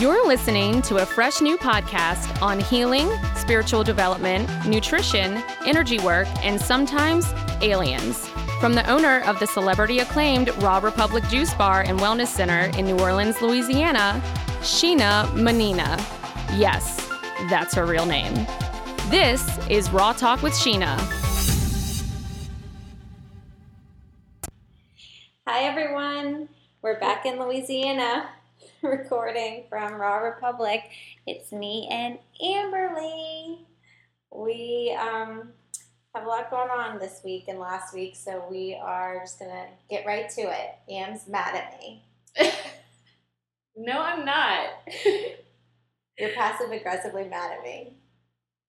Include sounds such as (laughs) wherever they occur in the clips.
You're listening to a fresh new podcast on healing, spiritual development, nutrition, energy work, and sometimes aliens. From the owner of the celebrity acclaimed Raw Republic Juice Bar and Wellness Center in New Orleans, Louisiana, Sheena Manina. Yes, that's her real name. This is Raw Talk with Sheena. Hi, everyone. We're back in Louisiana (laughs) recording from Raw Republic. It's me and Amberly. We um, have a lot going on this week and last week, so we are just to get right to it. Am's mad at me. (laughs) No, I'm not. (laughs) You're passive aggressively mad at me.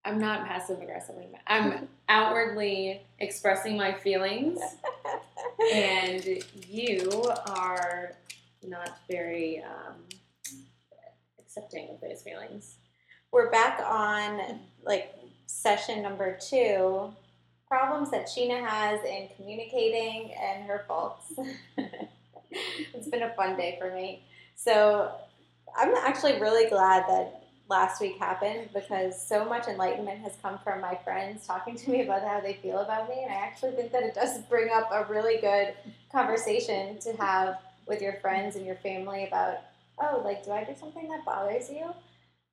I'm not passive aggressively. mad. I'm outwardly expressing my feelings, and you are not very um, accepting of those feelings. We're back on like session number two problems that Sheena has in communicating and her faults. (laughs) it's been a fun day for me. So I'm actually really glad that last week happened because so much enlightenment has come from my friends talking to me about how they feel about me. And I actually think that it does bring up a really good conversation to have with your friends and your family about, oh, like, do I do something that bothers you?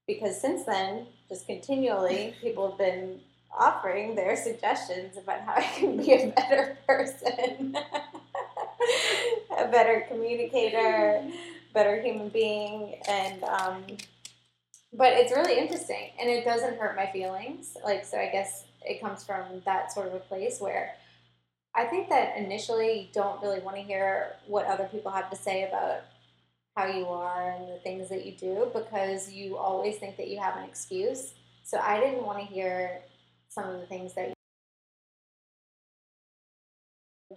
Because since then, just continually, (laughs) people have been offering their suggestions about how I can be a better person, (laughs) a better communicator, better human being, and um, but it's really interesting, and it doesn't hurt my feelings. Like so, I guess it comes from that sort of a place where I think that initially you don't really want to hear what other people have to say about how you are and the things that you do because you always think that you have an excuse. So I didn't want to hear some of the things that you.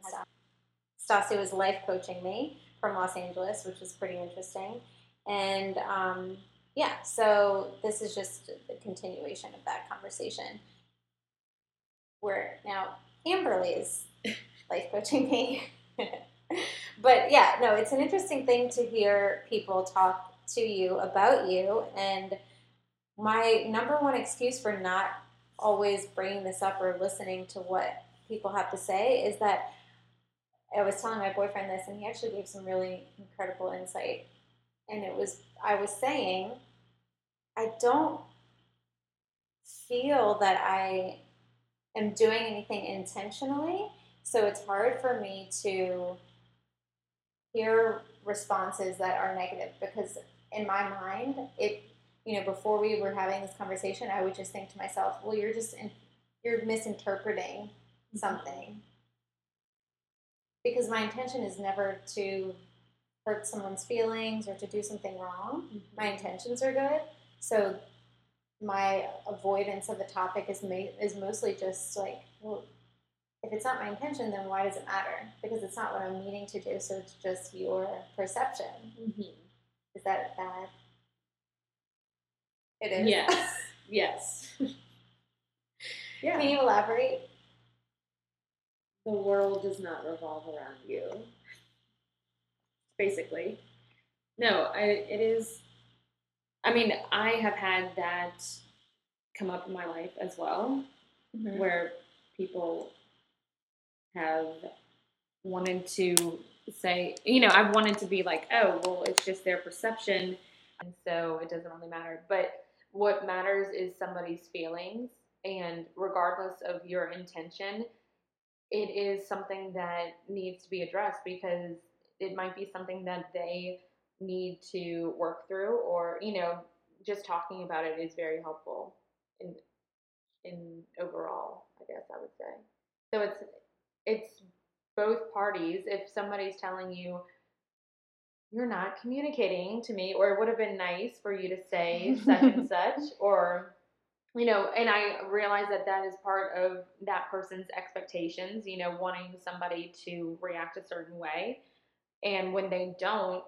Stassi was life coaching me from Los Angeles, which was pretty interesting. And um, yeah, so this is just the continuation of that conversation. Where now Amberly is life coaching me. (laughs) but yeah, no, it's an interesting thing to hear people talk to you about you. And my number one excuse for not always bringing this up or listening to what people have to say is that I was telling my boyfriend this, and he actually gave some really incredible insight. And it was, I was saying, I don't feel that I am doing anything intentionally. So it's hard for me to hear responses that are negative because in my mind, it you know before we were having this conversation, I would just think to myself, well, you're just in, you're misinterpreting mm-hmm. something. Because my intention is never to hurt someone's feelings or to do something wrong. Mm-hmm. My intentions are good, so my avoidance of the topic is ma- is mostly just like, well, if it's not my intention, then why does it matter? Because it's not what I'm meaning to do, so it's just your perception. Mm-hmm. Is that bad? It is. Yes. (laughs) yes. yeah. Can you elaborate? the world does not revolve around you. Basically. No, I, it is. I mean, I have had that come up in my life as well, Mm-hmm. where people have wanted to say, you know, I've wanted to be like, oh, well, it's just their perception, and so it doesn't really matter. But what matters is somebody's feelings, and regardless of your intention, it is something that needs to be addressed because it might be something that they need to work through, or you know, just talking about it is very helpful in in overall. I guess I would say. So it's it's both parties. If somebody's telling you you're not communicating to me, or it would have been nice for you to say such and (laughs) such, or you know, and I realize that that is part of that person's expectations, you know, wanting somebody to react a certain way. And when they don't,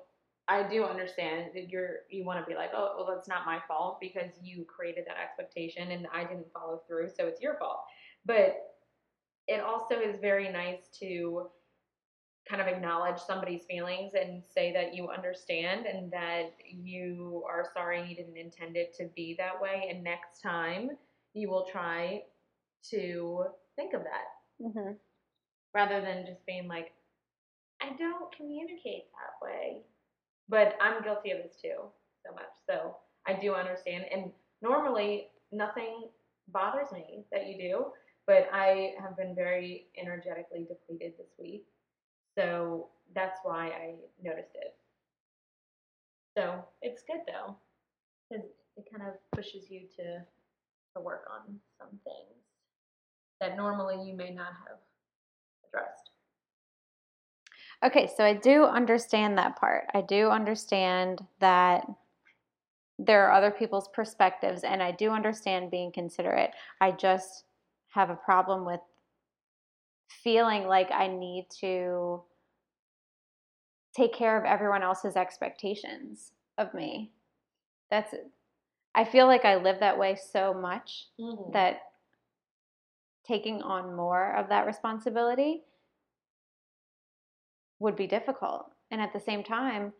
I do understand that you're you want to be like, oh, well, that's not my fault because you created that expectation and I didn't follow through, so it's your fault. But it also is very nice to kind of acknowledge somebody's feelings and say that you understand and that you are sorry you didn't intend it to be that way. And next time you will try to think of that hmm rather than just being like, I don't communicate that way. But I'm guilty of this too, so much. So I do understand. And normally, nothing bothers me that you do, but I have been very energetically depleted this week. So that's why I noticed it. So it's good though, because it kind of pushes you to to work on some things that normally you may not have addressed. Okay, so I do understand that part. I do understand that there are other people's perspectives, and I do understand being considerate. I just have a problem with feeling like I need to take care of everyone else's expectations of me. That's I feel like I live that way so much mm-hmm. that taking on more of that responsibility would be difficult. And at the same time,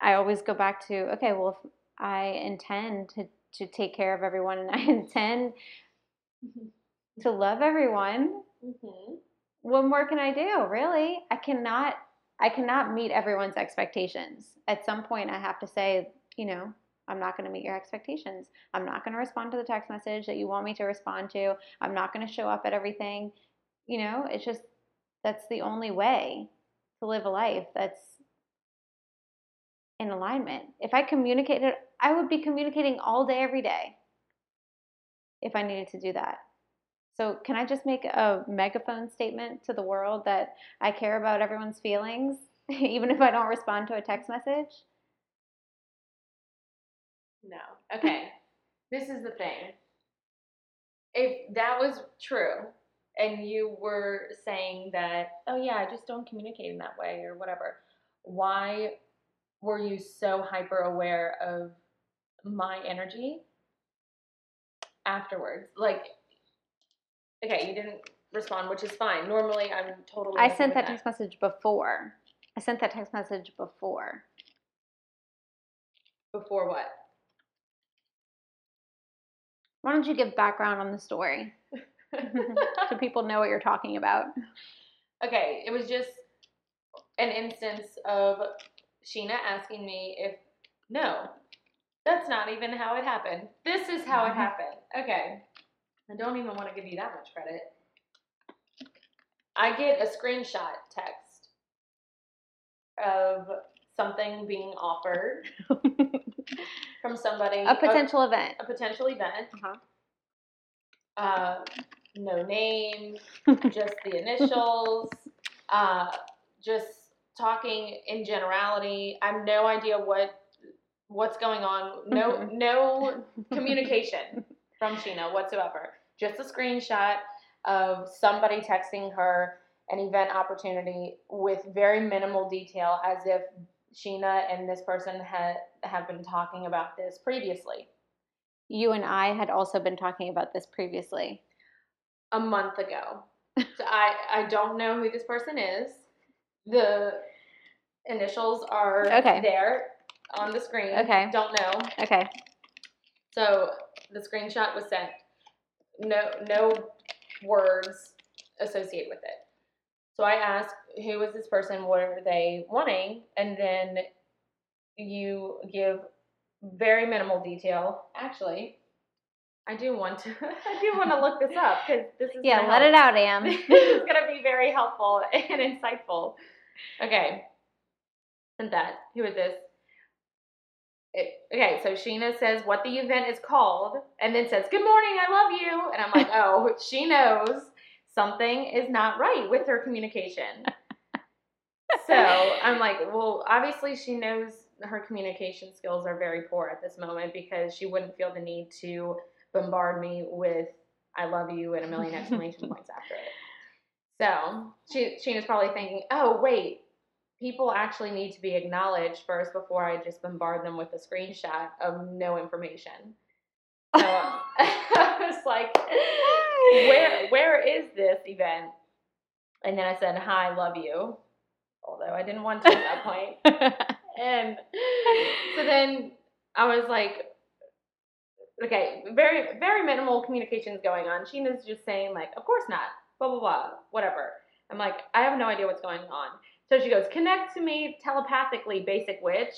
I always go back to okay, well, if I intend to, to take care of everyone and I (laughs) intend to love everyone, Mm-hmm. what more can I do? Really? I cannot I cannot meet everyone's expectations. At some point I have to say, you know, I'm not going to meet your expectations. I'm not going to respond to the text message that you want me to respond to. I'm not going to show up at everything. You know, it's just that's the only way to live a life that's in alignment. If I communicated, I would be communicating all day every day if I needed to do that. So, can I just make a megaphone statement to the world that I care about everyone's feelings, (laughs) even if I don't respond to a text message? No. Okay. this is the thing. If that was true, and you were saying that, oh yeah, I just don't communicate in that way or whatever, why were you so hyper aware of my energy afterwards? Like, okay, you didn't respond, which is fine. Normally, I'm totally. I sent with that text message before. I sent that text message before. before what? Why don't you give background on the story (laughs) so people know what you're talking about? Okay, it was just an instance of Sheena asking me if no, that's not even how it happened. This is how it Mhm. happened. Okay. I don't even want to give you that much credit. I get a screenshot text of something being offered (laughs) from somebody a potential event. a, potential event. Uh-huh. Uh, no name, (laughs) just the initials, uh, just talking in generality. I have no idea what what's going on. No Mhm. no communication from Sheena whatsoever. Just a screenshot of somebody texting her an event opportunity with very minimal detail as if Sheena and this person had have been talking about this previously. You and I had also been talking about this previously. a month ago. (laughs) So I I don't know who this person is. The initials are Okay. there on the screen. Okay. Don't know. Okay. So the screenshot was sent. No no words associated with it. So I asked who was this person, what are they wanting? And then you give very minimal detail. Actually, I do want to (laughs) I do want to look this up because this is Yeah, let help. it out, Am. (laughs) this is going to be very helpful (laughs) and insightful. Okay. And that. Who is this? It, okay, so Sheena says what the event is called and then says, Good morning, I love you. And I'm like, (laughs) Oh, she knows something is not right with her communication. so I'm like, Well, obviously she knows her communication skills are very poor at this moment because she wouldn't feel the need to bombard me with I love you and a million (laughs) exclamation points after it. So she Sheena's probably thinking, oh wait, people actually need to be acknowledged first before I just bombard them with a screenshot of no information. (laughs) So (laughs) I was like, where where is this event? And then I said, Hi, love you. Although I didn't want to at that point. (laughs) And so then I was like, okay, very, very minimal communications going on. Sheena's just saying, like, of course not, blah, blah, blah, whatever. I'm like, I have no idea what's going on. So she goes, connect to me telepathically, basic witch.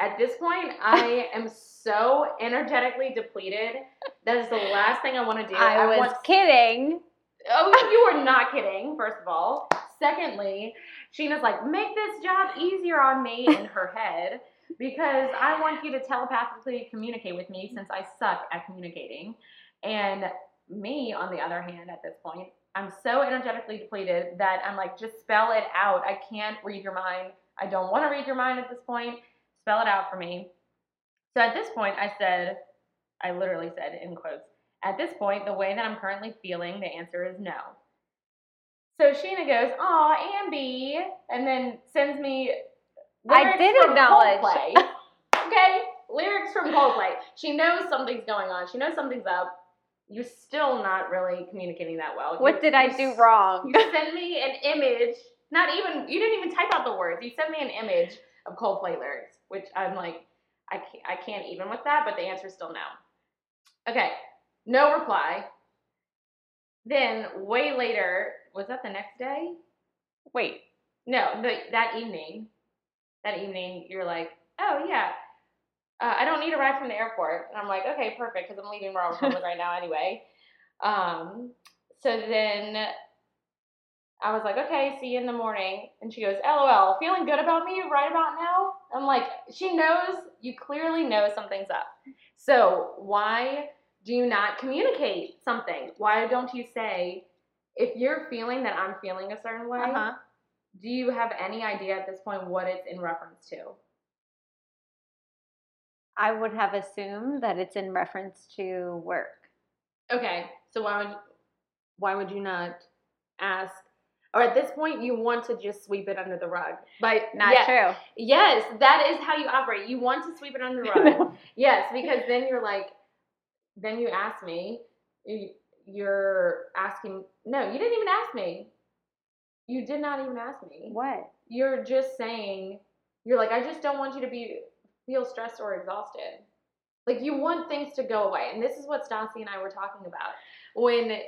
At this point, I (laughs) am so energetically depleted. That is the last thing I want to do. I, was want kidding. Oh, (laughs) you were not kidding, first of all. Secondly, Sheena's like, make this job easier on me in her (laughs) head because I want you to telepathically communicate with me since I suck at communicating. And me, on the other hand, at this point, I'm so energetically depleted that I'm like, just spell it out. I can't read your mind. I don't want to read your mind at this point. Spell it out for me. So at this point, I said, I literally said in quotes, at this point, the way that I'm currently feeling, the answer is no. So Sheena goes, "Aw, Ambi," and then sends me. I did from acknowledge. Coldplay. okay, lyrics from Coldplay. She knows something's going on. She knows something's up. You're still not really communicating that well. What You- did I do wrong? You send me an image. Not even. You didn't even type out the words. You sent me an image of Coldplay lyrics, which I'm like, I can't, I can't even with that. But the answer is still no. Okay, no reply. Then way later, was that the next day? Wait, No, the, that evening. That evening, you're like, oh yeah, uh, I don't need a ride from the airport. And I'm like, okay, perfect, because I'm leaving Raw Republic right now anyway. Um, so then I was like, okay, see you in the morning. And she goes, LOL, feeling good about me right about now? I'm like, she knows, you clearly know something's up. So why do you not communicate something? Why don't you say, if you're feeling that I'm feeling a certain way, uh-huh. do you have any idea at this point what it's in reference to? I would have assumed that it's in reference to work. Okay, so why would why would you not ask? Or at this point, you want to just sweep it under the rug. By Not yeah, true. Yes, that is how you operate. You want to sweep it under the (laughs) rug. yes, because then you're like, then you ask me. You're asking. No, you didn't even ask me. You did not even ask me. What? You're just saying. You're like, I just don't want you to be feel stressed or exhausted. Like you want things to go away, and this is what Stassi and I were talking about when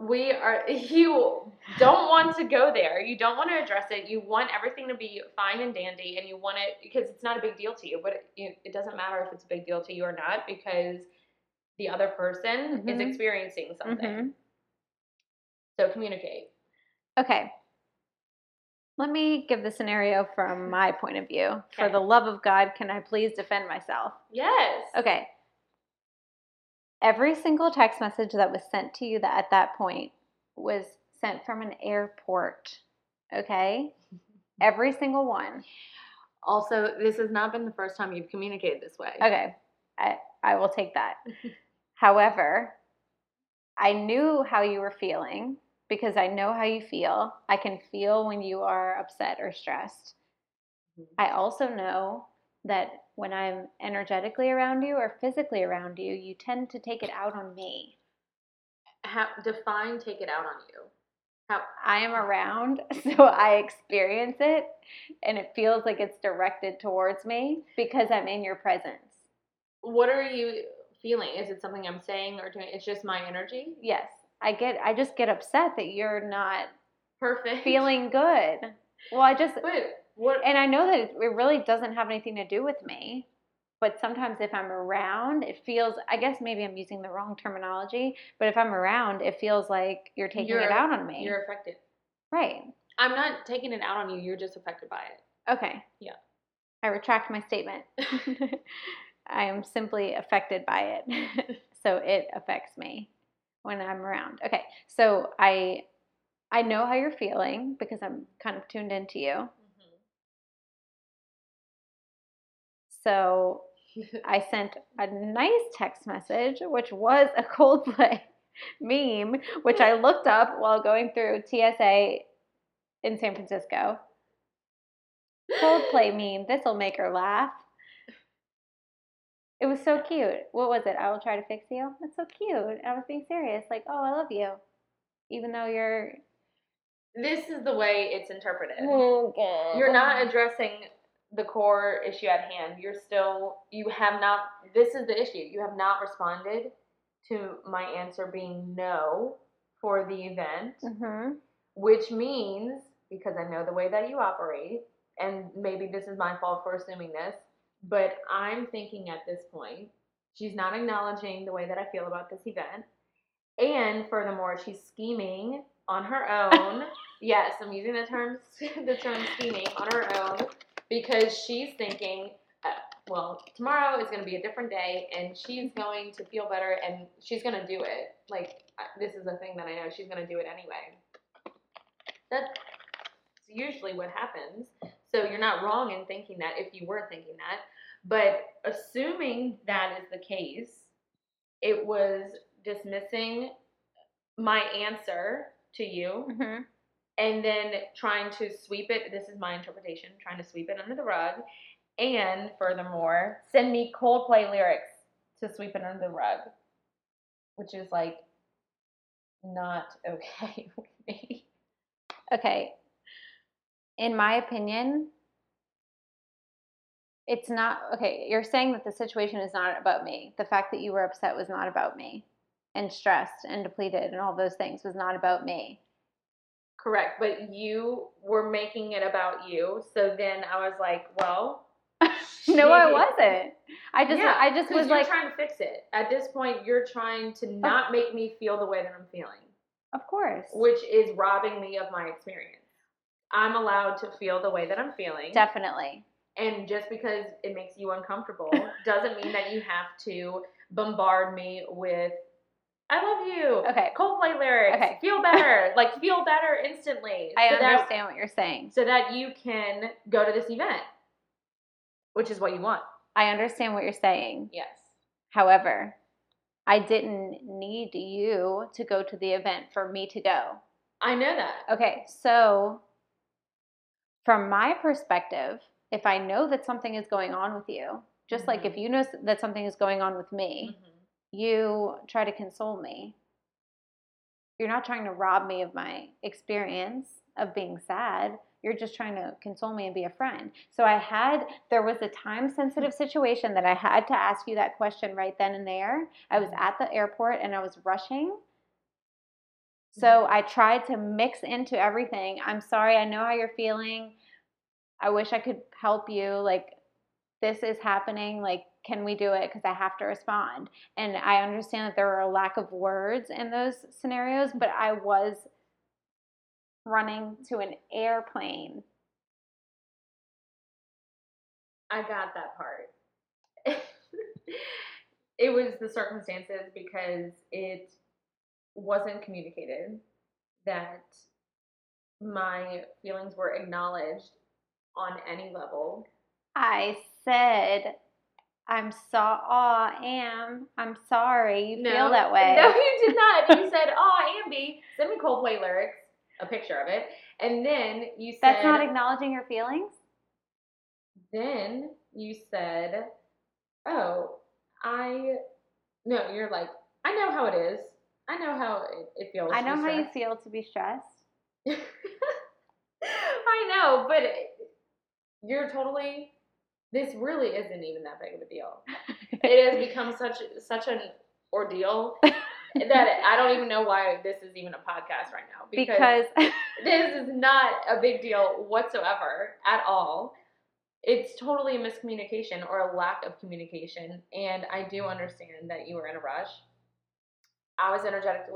we are. (laughs) You don't want to go there. You don't want to address it. You want everything to be fine and dandy, and you want it because it's not a big deal to you. But it, it, it doesn't matter if it's a big deal to you or not because the other person is Mhm. experiencing something. Mhm. So communicate. Okay. Let me give the scenario from (laughs) my point of view. For the love of God, can I please defend myself? Yes. Okay. Every single text message that was sent to you that at that point was sent from an airport. Okay? (laughs) Every single one. Also, this has not been the first time you've communicated this way. Okay. I, I will take that. (laughs) However, I knew how you were feeling because I know how you feel. I can feel when you are upset or stressed. Mhm. I also know that when I'm energetically around you or physically around you, you tend to take it out on me. How, define take it out on you. How I am around, (laughs) so I experience it, and it feels like it's directed towards me because I'm in your presence. what are you feeling? Is it something I'm saying or doing? It's just my energy. Yes, I get. I just get upset that you're not Perfect. feeling good. (laughs) Well, I just, what? and I know that it, it really doesn't have anything to do with me. But sometimes if I'm around, it feels, I guess maybe I'm using the wrong terminology, but if I'm around, it feels like you're taking it You're- out on me. You're affected. right. I'm not taking it out on you. You're just affected by it. Okay. Yeah. I retract my statement. (laughs) (laughs) I am simply affected by it. so it affects me when I'm around. Okay. So I I know how you're feeling because I'm kind of tuned into you. Mm-hmm. So (laughs) I sent a nice text message, which was a (laughs) Coldplay meme, which I looked up while going through TSA in San Francisco. Coldplay meme. This will make her laugh. It was so cute. What was it? I will try to fix you. That's so cute. I was being serious. Like, oh, I love you, even though you're this is the way it's interpreted. Oh god. You're not addressing the core issue at hand. You're still, you have not, this is the issue. You have not responded to my answer being no for the event, Mm-hmm. which means, because I know the way that you operate, and maybe this is my fault for assuming this, but I'm thinking at this point, she's not acknowledging the way that I feel about this event. And furthermore, she's scheming on her own. (laughs) yes, I'm using the term (laughs) the term scheming on her own because she's thinking, uh, well, tomorrow is going to be a different day, and she's going to feel better, and she's going to do it. Like this is a thing that I know she's going to do it anyway. That's usually what happens. So you're not wrong in thinking that if you were thinking that. But assuming that is the case, it was dismissing my answer to you Mm-hmm. and then trying to sweep it. This is my interpretation, trying to sweep it under the rug. And furthermore, send me Coldplay lyrics to sweep it under the rug, which is like not (laughs) okay with me. Okay. In my opinion, it's not okay. You're saying that the situation is not about me. The fact that you were upset was not about me, and stressed and depleted and all those things was not about me. Correct, but you were making it about you. So then I was like, well, (laughs) no, I wasn't. I just, Yeah, I just was you're like, trying to fix it. At this point, you're trying to not make me feel the way that I'm feeling, of course, which is robbing me of my experience. I'm allowed to feel the way that I'm feeling. definitely. And just because it makes you uncomfortable (laughs) doesn't mean that you have to bombard me with I love you. Okay. Coldplay lyrics. Okay. Feel better. (laughs) like feel better instantly. I so that- understand what you're saying. so that you can go to this event. Which is what you want. I understand what you're saying. Yes. However, I didn't need you to go to the event for me to go. I know that. Okay, so from my perspective, if I know that something is going on with you, just like if you know that something is going on with me, Mhm. you try to console me. You're not trying to rob me of my experience of being sad. You're just trying to console me and be a friend. So I had, there was a time sensitive situation that I had to ask you that question right then and there. I was at the airport and I was rushing. So I tried to mix into everything. I'm sorry, I know how you're feeling. I wish I could help you. Like, this is happening. Like, can we do it? Because I have to respond. And I understand that there were a lack of words in those scenarios, but I was running to an airplane. I got that part. (laughs) it was the circumstances because it wasn't communicated that my feelings were acknowledged on any level. I said, I'm so, aw, am, I'm sorry you feel that way. No, you did not. You (laughs) said, "Oh, Ambi, send me Coldplay lyrics, a picture of it," and then you said, That's not acknowledging your feelings? then you said, "Oh, I." No, you're like, I know how it is. I know how it, it feels. I know how you feel to be stressed. (laughs) I know, but it- you're totally. This really isn't even that big of a deal. It has (laughs) become such such an ordeal (laughs) that I don't even know why this is even a podcast right now because this is not a big deal whatsoever at all. It's totally a miscommunication or a lack of communication, and I do understand that you were in a rush. I was energetic,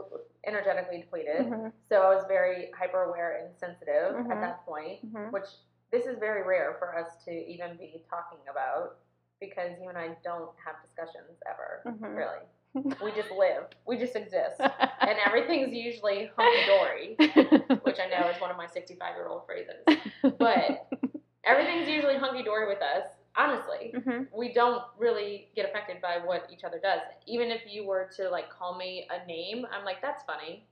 energetically depleted, Mhm, so I was very hyper aware and sensitive Mhm. at that point, mhm. which this is very rare for us to even be talking about because you and I don't have discussions ever, Mhm. really. (laughs) We just live, we just exist, (laughs) and everything's usually hunky dory (laughs) which I know is one of my 65 year old phrases. But everything's usually hunky dory with us, honestly. Mhm. We don't really get affected by what each other does. Even if you were to like call me a name, I'm like, that's funny.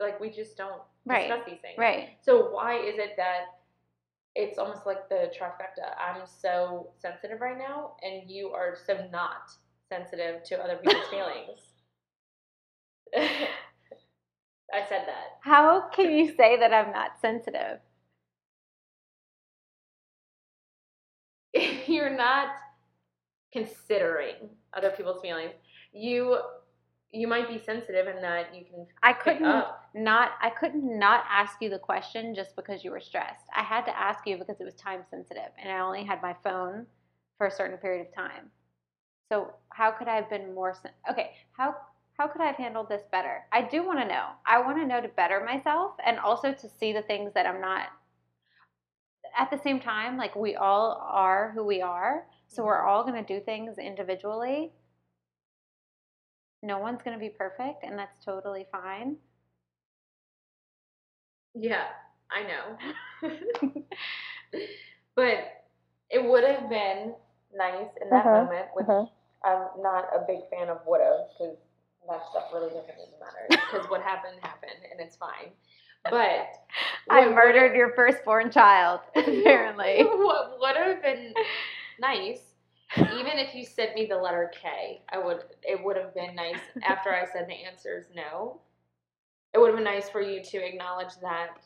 Like, we just don't Right, discuss these things. Right. So, why is it that it's almost like the trifecta? I'm so sensitive right now, and you are so not sensitive to other (laughs) people's feelings. (laughs) I said that. How can you (laughs) say that I'm not sensitive? (laughs) You're not considering other people's feelings. You you might be sensitive in that you can I couldn't not I couldn't not ask you the question just because you were stressed. I had to ask you because it was time sensitive and I only had my phone for a certain period of time. So how could I have been more sen- okay? How how could I have handled this better? I do want to know. I want to know to better myself and also to see the things that I'm not. At the same time, like we all are who we are, so we're all going to do things individually. No one's going to be perfect, and that's totally fine. Yeah, I know. (laughs) but it would have been nice in that Uh-huh, moment, which uh-huh. I'm not a big fan of would have because that stuff really doesn't even matter. Because what happened happened and it's fine. But (laughs) I murdered your firstborn child, (laughs) apparently. (laughs) what would have been nice, even if you sent me the letter K, I would. It would have been nice after I said the answer is no. It would have been nice for you to acknowledge that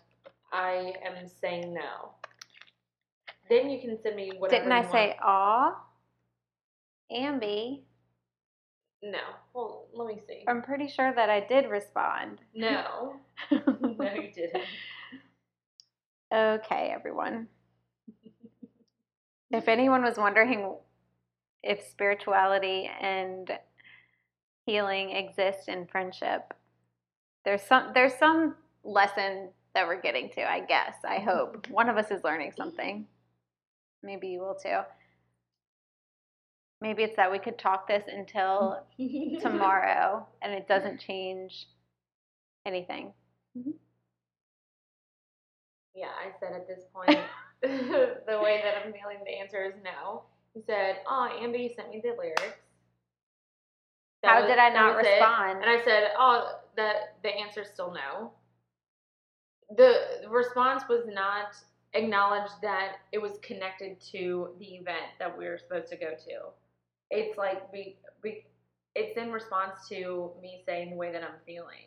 I am saying no. Then you can send me whatever. Didn't I you say aw? Ambi, want. No? Well, let me see. I'm pretty sure that I did respond. No, (laughs) no, you didn't. okay, everyone. (laughs) If anyone was wondering if spirituality and healing exist in friendship, there's some there's some lesson that we're getting to, I guess. I hope. (laughs) One of us is learning something. Maybe you will too. Maybe it's that we could talk this until (laughs) tomorrow and it doesn't change anything. Mm-hmm. Yeah, I said at this (laughs) point, (laughs) the way that I'm feeling, the answer is no. He said, "Oh, Amber you sent me the lyrics." That How was- did I not was it. respond? And I said, "Oh, that the answer's still no." The response was not acknowledged that it was connected to the event that we were supposed to go to. It's like we, we it's in response to me saying the way that I'm feeling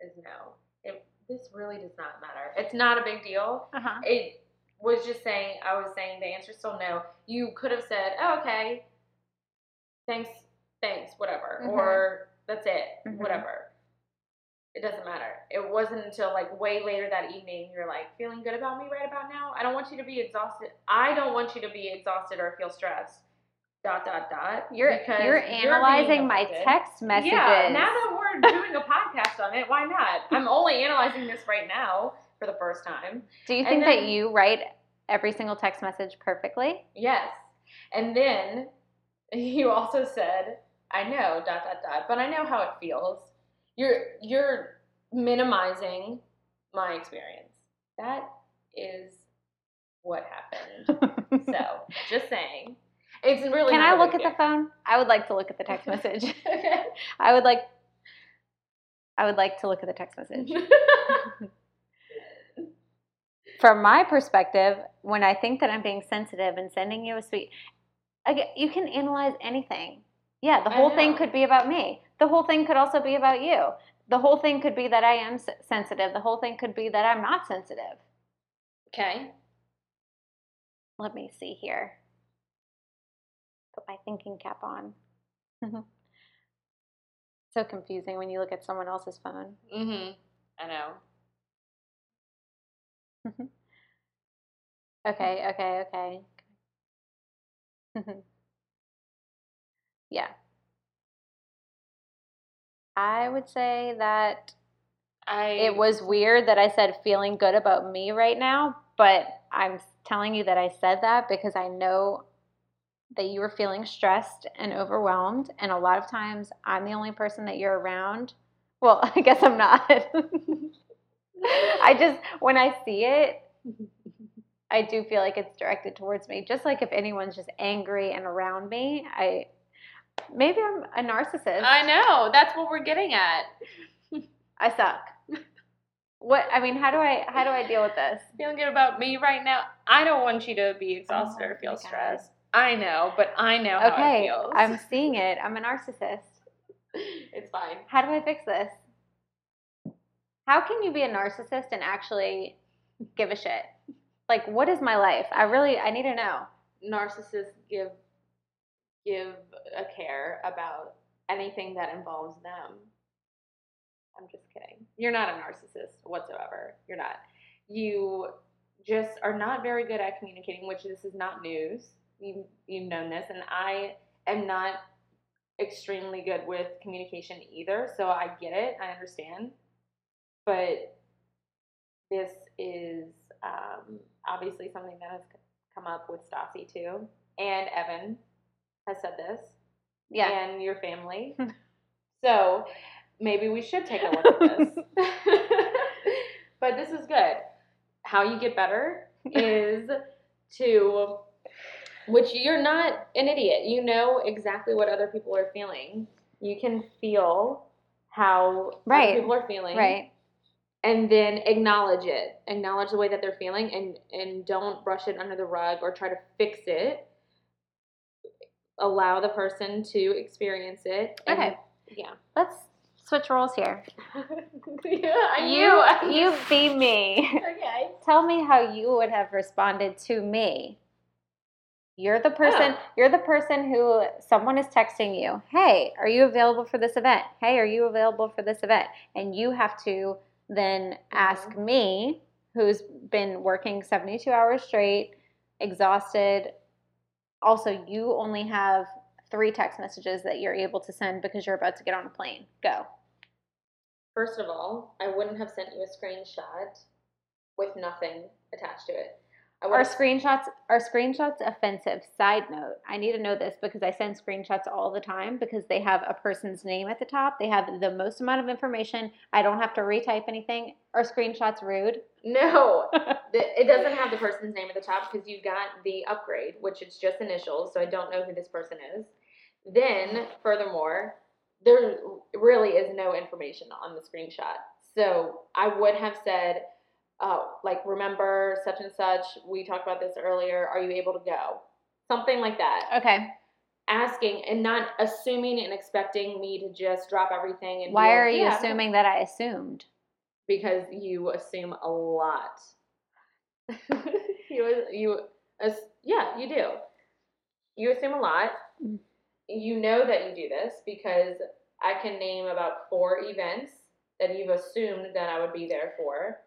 is no. It, this really does not matter. It's not a big deal. Uh-huh. It was just saying, I was saying the answer's still no. You could have said, oh, okay, thanks, thanks, whatever, Mhm. or that's it, Mhm. whatever. It doesn't matter. It wasn't until like way later that evening you're like feeling good about me right about now. I don't want you to be exhausted. I don't want you to be exhausted or feel stressed. Dot dot dot. You're you're analyzing my text messages. Yeah, now that we're doing a podcast on it, why not? I'm only analyzing this right now for the first time. Do you and think that you write every single text message perfectly? Yes. And then (laughs) you also said, I know, dot dot dot, but I know how it feels. You're you're minimizing my experience. That is what happened. (laughs) so just saying. It's really Can I look at the phone? I would like to look at the text (laughs) message. deal. (laughs) I would like I would like to look at the text message. (laughs) From my perspective, when I think that I'm being sensitive and sending you a sweet again, you can analyze anything. Yeah, the whole thing could be about me. The whole thing could also be about you. The whole thing could be that I am sensitive. The whole thing could be that I'm not sensitive. okay. Let me see here. Put my thinking cap on. Mm-hmm. so confusing when you look at someone else's phone. Mm-hmm. I know. Mm-hmm. Okay, okay, okay. Mm-hmm. yeah. I would say that I it was weird that I said feeling good about me right now, but I'm telling you that I said that because I know that you were feeling stressed and overwhelmed, and a lot of times I'm the only person that you're around. Well, (laughs) I guess I'm not. I just, when I see it, I do feel like it's directed towards me. Just like if anyone's just angry and around me, I maybe I'm a narcissist. I know. That's what we're getting at. I suck. What I mean, how do I how do I deal with this? feeling good about me right now. I don't want you to be oh exhausted Oh or feel stressed. I know, but I know how it Okay, feels. I'm seeing it. I'm a narcissist. (laughs) it's fine. How do I fix this? How can you be a narcissist and actually give a shit? Like, what is my life? I really, I need to know. Narcissists give give a care about anything that involves them. I'm just kidding. You're not a narcissist whatsoever. You're not. You just are not very good at communicating, which this is not news. You you've known this, and I am not extremely good with communication either. So I get it. I understand, but this is um, obviously something that has come up with Stassi too, and Evan has said this, Yeah. and your family. (laughs) so maybe we should take a look at this. (laughs) (laughs) but this is good. How you get better is to, which you're not an idiot. You know exactly what other people are feeling. You can feel how Right. other people are feeling Right. and then acknowledge it acknowledge the way that they're feeling and and don't brush it under the rug or try to fix it allow the person to experience it and- Okay. yeah Let's switch roles here. (laughs) yeah You, you be me. (laughs) okay Tell me how you would have responded to me. You're the person. Oh. You're the person who someone is texting you. Hey, are you available for this event? Hey, are you available for this event? And you have to then ask mm-hmm. me, who's been working 72 hours straight, exhausted. Also, you only have three text messages that you're able to send because you're about to get on a plane. Go. first of all i wouldn't have sent you a screenshot with nothing attached to it Are screenshots are screenshots offensive? Side note: I need to know this because I send screenshots all the time because they have a person's name at the top. They have the most amount of information. I don't have to retype anything. Are screenshots rude? no (laughs) it doesn't have the person's name at the top because you got the upgrade, which it's just initials, so I don't know who this person is. Then, furthermore, there really is no information on the screenshot. So I would have said, uh, like, remember such and such, we talked about this earlier, are you able to go? Something like that. Okay. Asking and not assuming and expecting me to just drop everything and Why like, are you "Yeah." assuming that I assumed? because you assume a lot. (laughs) you you yeah, you do. You assume a lot. Mm. You know that you do this because I can name about four events that you've assumed that I would be there for,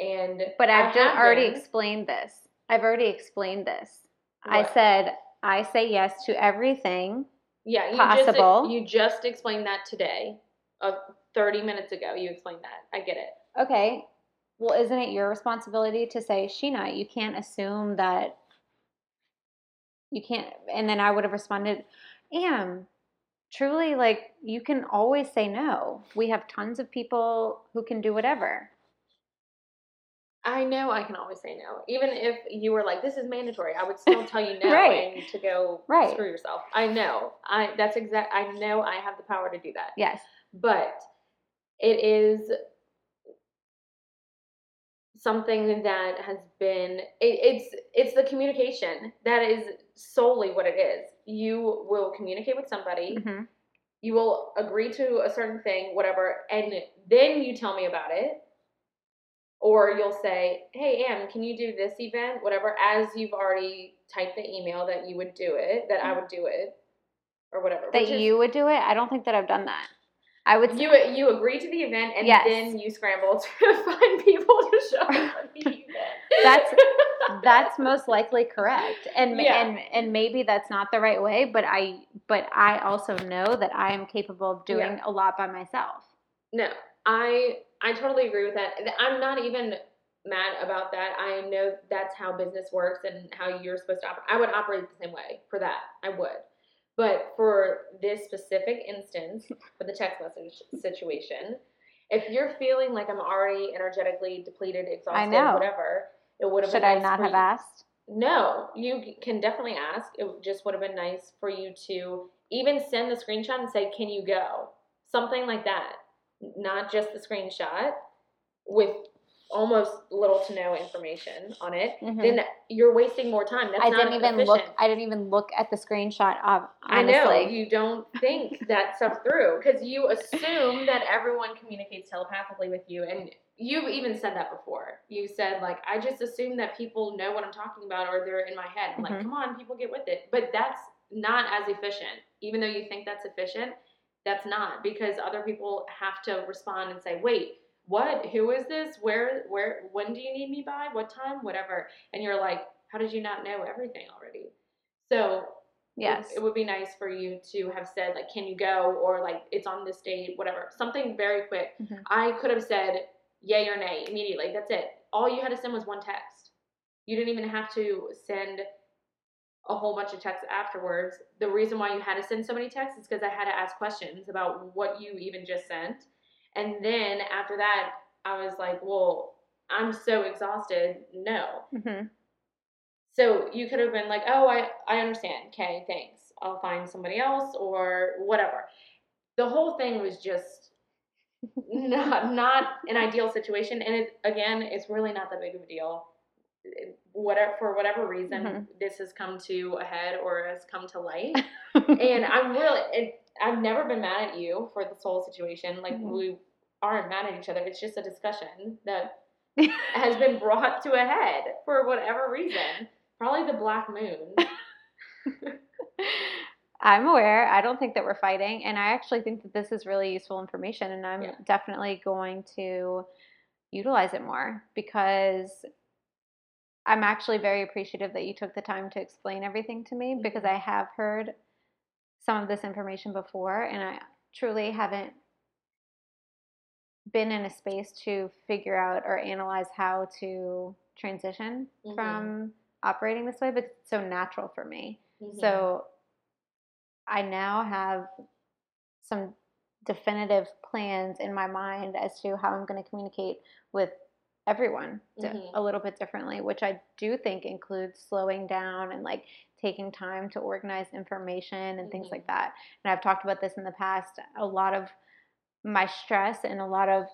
and But I've just already explained this. I've already explained this. I said I say yes to everything. yeah, you possible. Just, you just explained that today, uh, thirty minutes ago. You explained that. I get it. Okay. Well, isn't it your responsibility to say, Sheena, you can't assume that you can't. And then I would have responded, Am, truly, like, you can always say no. We have tons of people who can do whatever. I know I can always say no. Even if you were like, this is mandatory, I would still tell you (laughs) no Right. and to go Right. screw yourself. I know. I that's exact I know I have the power to do that. Yes. But it is something that has been it, it's it's the communication. That is solely what it is. You will communicate with somebody hmm you will agree to a certain thing, whatever, and then you tell me about it. Or you'll say, hey, Am, can you do this event? Whatever, as you've already typed the email that you would do it, that I mm-hmm. would do it, or whatever. That you would do it? I don't think that I've done that. I would you you agree to the event, and Yes. then you scramble (laughs) to find people to show up at the event. That's- (laughs) that's most likely correct and Yeah. and and maybe that's not the right way but i but i also know that i am capable of doing Yeah. a lot by myself No, I I totally agree with that. I'm not even mad about that. I know that's how business works and how you're supposed to operate. I would operate the same way for that. I would. But for this specific instance, for the text message situation, if you're feeling like I'm already energetically depleted, exhausted, whatever, it would have should been i not have you- asked no, you can definitely ask. It just would have been nice for you to even send the screenshot and say, "Can you go?" Something like that. Not just the screenshot with almost little to no information on it, Mhm. then you're wasting more time. That's I didn't even look. I didn't even look at the screenshot of. I know Honestly. you don't think that stuff through because you assume that everyone communicates telepathically with you, and you've even said that before. You said like, I just assume that people know what I'm talking about, or they're in my head. I'm Mhm. like, come on, people get with it, but that's not as efficient. Even though you think that's efficient, that's not because other people have to respond and say, wait. What? Who is this? Where? Where? When do you need me by? What time? Whatever. And you're like, how did you not know everything already? So Yes. it would be nice for you to have said like can you go or like it's on this date whatever something very quick Mhm. i could have said yay or nay immediately that's it all you had to send was one text you didn't even have to send a whole bunch of texts afterwards the reason why you had to send so many texts is because i had to ask questions about what you even just sent and then after that i was like well i'm so exhausted no hmm so you could have been like, "Oh, I I understand. Okay, thanks. I'll find somebody else or whatever." The whole thing was just (laughs) not not an ideal situation, and it again, it's really not that big of a deal. Whatever for whatever reason, Mhm. this has come to a head or has come to light, (laughs) and I'm really it, I've never been mad at you for this whole situation. Like Mhm. we aren't mad at each other. It's just a discussion that (laughs) has been brought to a head for whatever reason. Probably the black moon. (laughs) I'm aware. I don't think that we're fighting, and I actually think that this is really useful information, and I'm Yeah. definitely going to utilize it more because I'm actually very appreciative that you took the time to explain everything to me because Mhm. I have heard some of this information before, and I truly haven't been in a space to figure out or analyze how to transition Mhm. from operating this way, but it's so natural for me. Mhm. So I now have some definitive plans in my mind as to how I'm going to communicate with everyone Mhm. a little bit differently, which I do think includes slowing down and like taking time to organize information and things like Mhm. that. And I've talked about this in the past. A lot of my stress and a lot of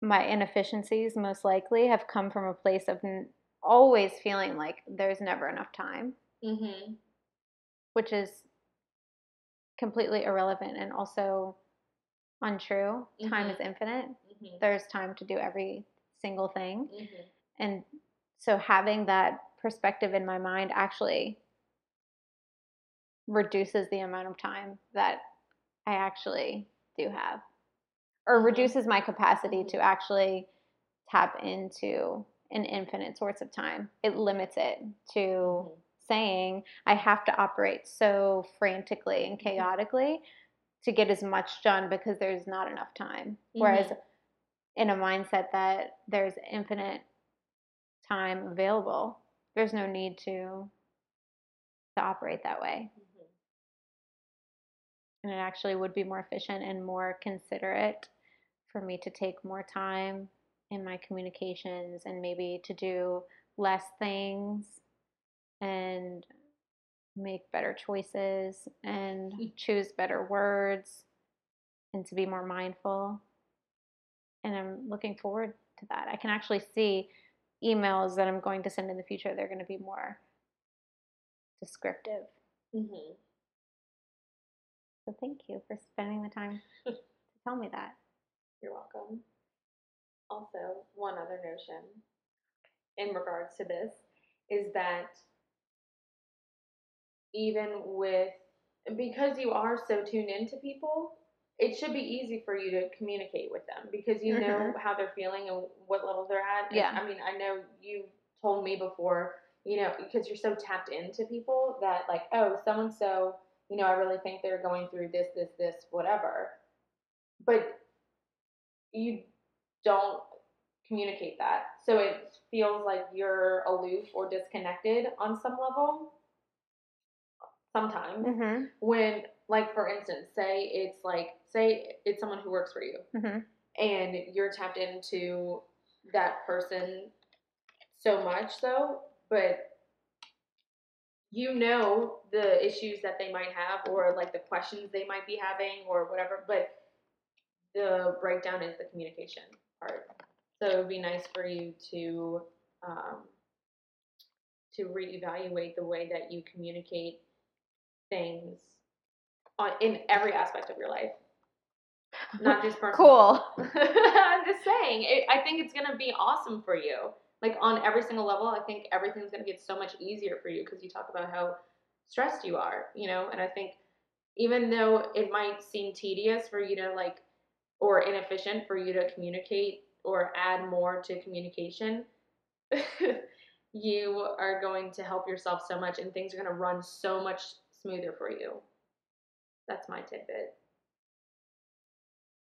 my inefficiencies most likely have come from a place of n- always feeling like there's never enough time Mhm. which is completely irrelevant and also untrue. Time is infinite. Mhm. There's time to do every single thing. Mhm. And so having that perspective in my mind actually reduces the amount of time that I actually do have or reduces my capacity to actually tap into an infinite source of time. It limits it to Mhm. saying I have to operate so frantically and Mm-hmm. chaotically to get as much done because there's not enough time. Whereas Mhm. In a mindset that there's infinite time available, there's no need to to operate that way. Mhm. And it actually would be more efficient and more considerate for me to take more time in my communications and maybe to do less things and make better choices and choose better words and to be more mindful. And I'm looking forward to that. I can actually see emails that I'm going to send in the future, they're going to be more descriptive. Mhm. So thank you for spending the time (laughs) to tell me that. You're welcome. Also, one other notion in regards to this is that even with because you are so tuned into people, it should be easy for you to communicate with them because you know Mhm. how they're feeling and what level they're at. And, Yeah. I mean, I know you told me before, you know, because you're so tapped into people that like, oh, so and so, you know, I really think they're going through this, this, this, whatever. But you don't communicate that. So it feels like you're aloof or disconnected on some level. Sometimes Mm-hmm. when like for instance, say it's like say it's someone who works for you Mm-hmm. and you're tapped into that person so much though, but you know the issues that they might have or like the questions they might be having or whatever, but the breakdown is the communication part. So So it would be nice for you to um, to reevaluate the way that you communicate things on in every aspect of your life, not just (laughs) personal. Cool. (laughs) I'm just saying. It, I think it's gonna be awesome for you. Like on every single level, I think everything's gonna get so much easier for you because you talk about how stressed you are, you know. And I think even though it might seem tedious for you to like or inefficient for you to communicate or add more to communication, (laughs) you are going to help yourself so much and things are going to run so much smoother for you. That's my tidbit.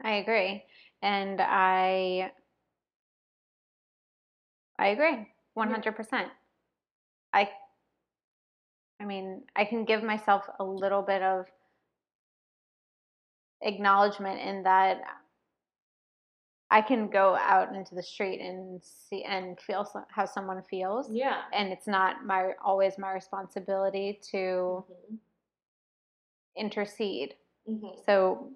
I agree. And I I agree. 100%. I I mean, I can give myself a little bit of acknowledgement in that I can go out into the street and see and feel so, how someone feels, Yeah. and it's not my always my responsibility to Mhm. intercede. Mhm. So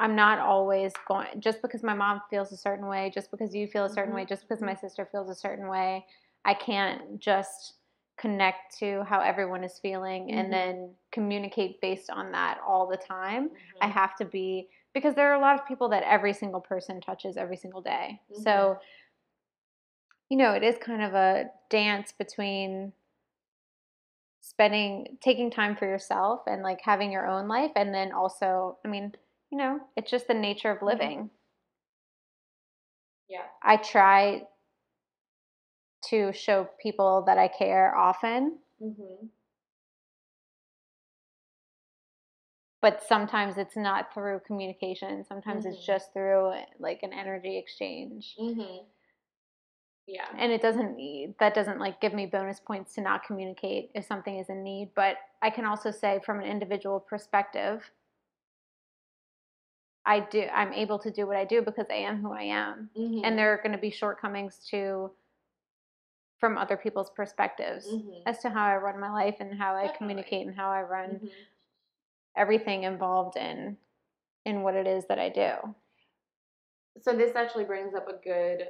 I'm not always going just because my mom feels a certain way, just because you feel a certain Mhm, way, just because my sister feels a certain way. I can't just connect to how everyone is feeling Mhm. and then communicate based on that all the time. I Mhm. have to be because there are a lot of people that every single person touches every single day. So, you know, it is kind of a dance between spending taking time for yourself and like having your own life and then also, I mean, you know, it's just the nature of living. Yeah. I try to show people that I care often, Mhm. but sometimes it's not through communication. Sometimes it's Mhm. just through like an energy exchange. Mhm. Yeah. and it doesn't need that doesn't like give me bonus points to not communicate if something is in need but i can also say from an individual perspective i do i'm able to do what i do because i am who i am Mhm. and there are going to be shortcomings to from other people's perspectives Mhm. as to how i run my life and how i Definitely. communicate and how i run Mhm. everything involved in in what it is that i do So this actually brings up a good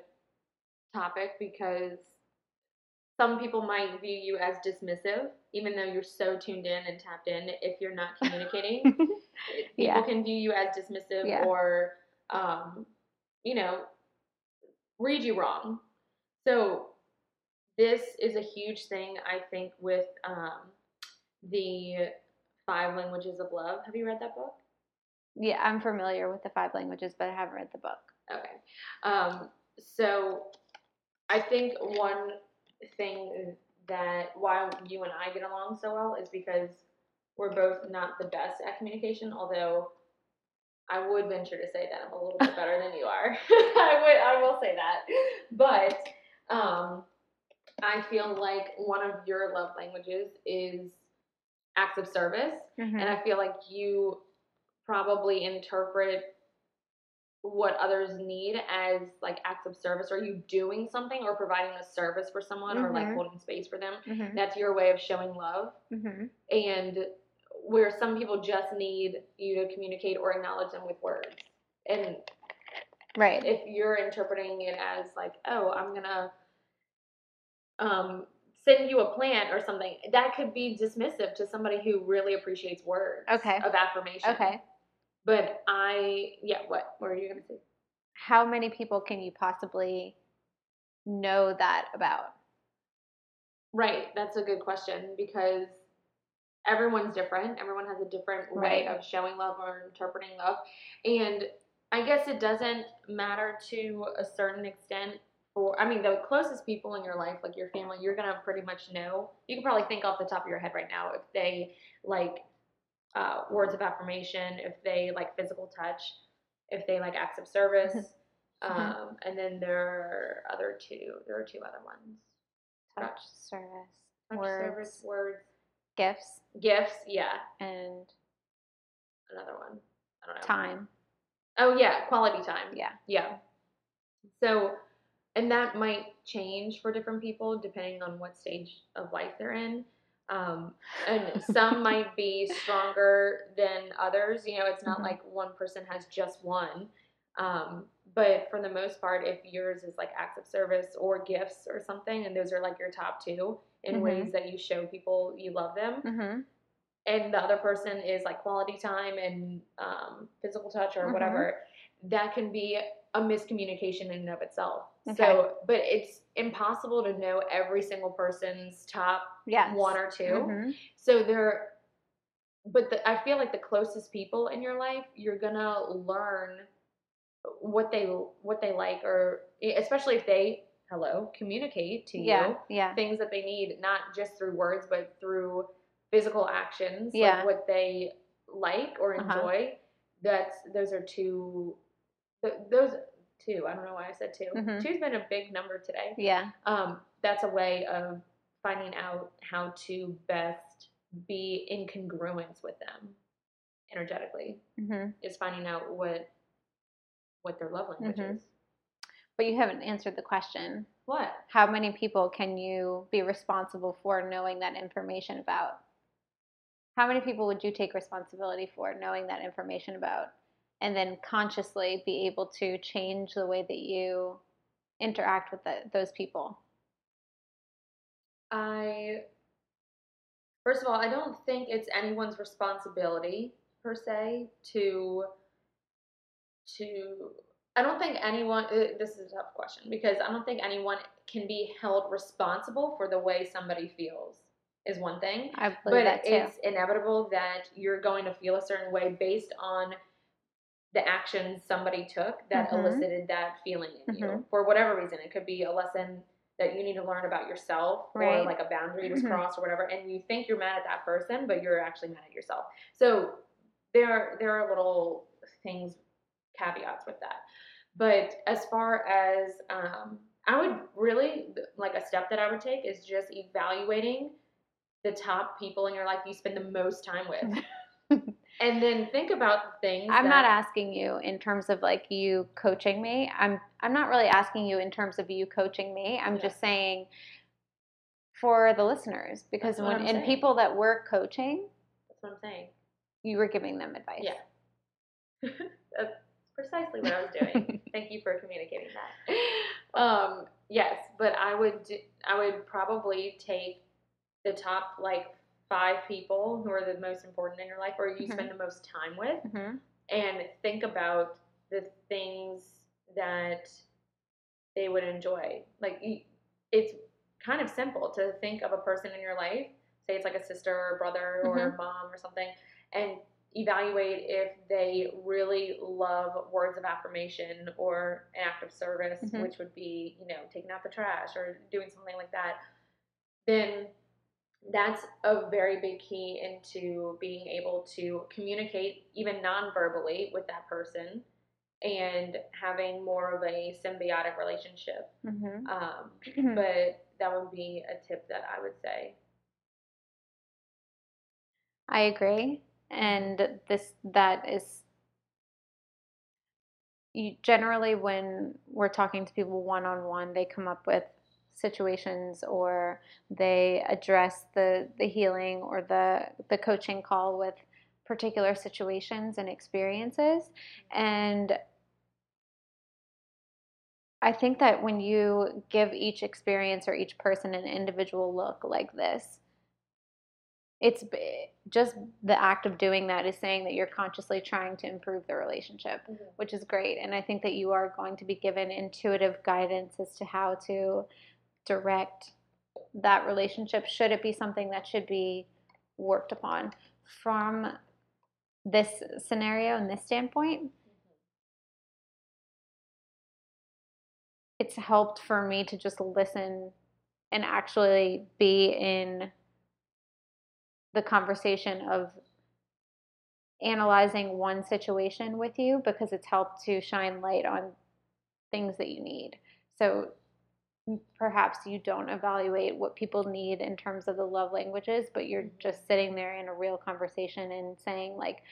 topic because some people might view you as dismissive, even though you're so tuned in and tapped in. If you're not communicating, (laughs) people Yeah. can view you as dismissive Yeah. or, um, you know, read you wrong. So this is a huge thing, I think, with um, the five languages of love. Have you read that book? yeah i'm familiar with the five languages but i haven't read the book Okay. Um, so I think one thing that why you and I get along so well is because we're both not the best at communication, although I would venture to say that I'm a little bit better than you are. (laughs) I would I will say that. But um I feel like one of your love languages is acts of service. Mhm. And I feel like you probably interpret what others need as like acts of service. Are you doing something or providing a service for someone or like Mhm. holding space for them? Mhm. That's your way of showing love. Mhm. And where some people just need you to communicate or acknowledge them with words. And right if you're interpreting it as like, oh, I'm gonna um, send you a plant or something, that could be dismissive to somebody who really appreciates words Okay. of affirmation. okay But I, yeah, what? What were you gonna say? how many people can you possibly know that about? Right, that's a good question because everyone's different. Everyone has a different way of showing love or interpreting love. And I guess it doesn't matter to a certain extent for I mean the closest people in your life, like your family, you're gonna pretty much know. You can probably think off the top of your head right now if they like uh, words of affirmation, if they like physical touch, if they like acts of service. Mhm. Um, and then there are other two. There are two other ones. Touch, service, Touch, words, service, words, gifts, gifts. Yeah, and another one. I don't know. time. Oh yeah, quality time. Yeah. Yeah. So, and that might change for different people depending on what stage of life they're in. Um, and (laughs) some might be stronger than others. You know, it's not Mhm. like one person has just one. Um, but for the most part, if yours is like acts of service or gifts or something, and those are like your top two in Mhm. ways that you show people you love them, Mm-hmm. and the other person is like quality time and um, physical touch or Mhm. whatever, that can be a miscommunication in and of itself. Okay. So, but it's impossible to know every single person's top Yes. one or 2 Mhm. So they're, but the, I feel like the closest people in your life, you're gonna learn what they what they like, or especially if they hello communicate to Yeah. you Yeah. things that they need, not just through words, but through physical actions, Yeah. like what they like or Uh-huh. enjoy. That's those are two. th- Those two. I don't know why I said 2 Mhm. Two's been a big number today. Yeah. Um, that's a way of finding out how to best be in congruence with them energetically. Mm-hmm. Is finding out what what their love language Mhm. is. But you haven't answered the question. What? How many people can you be responsible for knowing that information about? How many people would you take responsibility for knowing that information about? And then consciously be able to change the way that you interact with the, those people? I first of all, I don't think it's anyone's responsibility per se to to I don't think anyone uh, this is a tough question because I don't think anyone can be held responsible for the way somebody feels is one thing. I But believe that too. it's inevitable that you're going to feel a certain way based on the actions somebody took that Mhm. elicited that feeling in you Mhm. for whatever reason. It could be a lesson that you need to learn about yourself or like a boundary was Mhm. crossed or whatever, and you think you're mad at that person, but you're actually mad at yourself. So there are there are little things caveats with that. But as far as um, I would really like a step that I would take is just evaluating the top people in your life you spend the most time with. (laughs) and then think about the things I'm that, not asking you in terms of like you coaching me. I'm I'm not really asking you in terms of you coaching me. I'm Yeah. just saying for the listeners because when I'm and saying. people that we're coaching, That's what I'm saying. you were giving them advice. Yeah. (laughs) Precisely what I was doing. (laughs) Thank you for communicating that. Um, yes, but I would do, I would probably take the top like five people who are the most important in your life or you Mhm. spend the most time with hmm and think about the things that they would enjoy. Like it's kind of simple to think of a person in your life, say it's like a sister or a brother or a mom or something, and evaluate if they really love words of affirmation or an act of service, Mhm. which would be, you know, taking out the trash or doing something like that. Then that's a very big key into being able to communicate even non-verbally with that person and having more of a symbiotic relationship hmm um, (clears throat) but that would be a tip that i would say I agree, and this that is you generally when we're talking to people one on one, they come up with situations or they address the the healing or the the coaching call with particular situations and experiences. And I think that when you give each experience or each person an individual look like this, it's just the act of doing that is saying that you're consciously trying to improve the relationship, Mhm. which is great. And I think that you are going to be given intuitive guidance as to how to direct that relationship, should it be something that should be worked upon. From this scenario and this standpoint, it's helped for me to just listen and actually be in the conversation of analyzing one situation with you because it's helped to shine light on things that you need. So perhaps you don't evaluate what people need in terms of the love languages, but you're Mhm. just sitting there in a real conversation and saying like,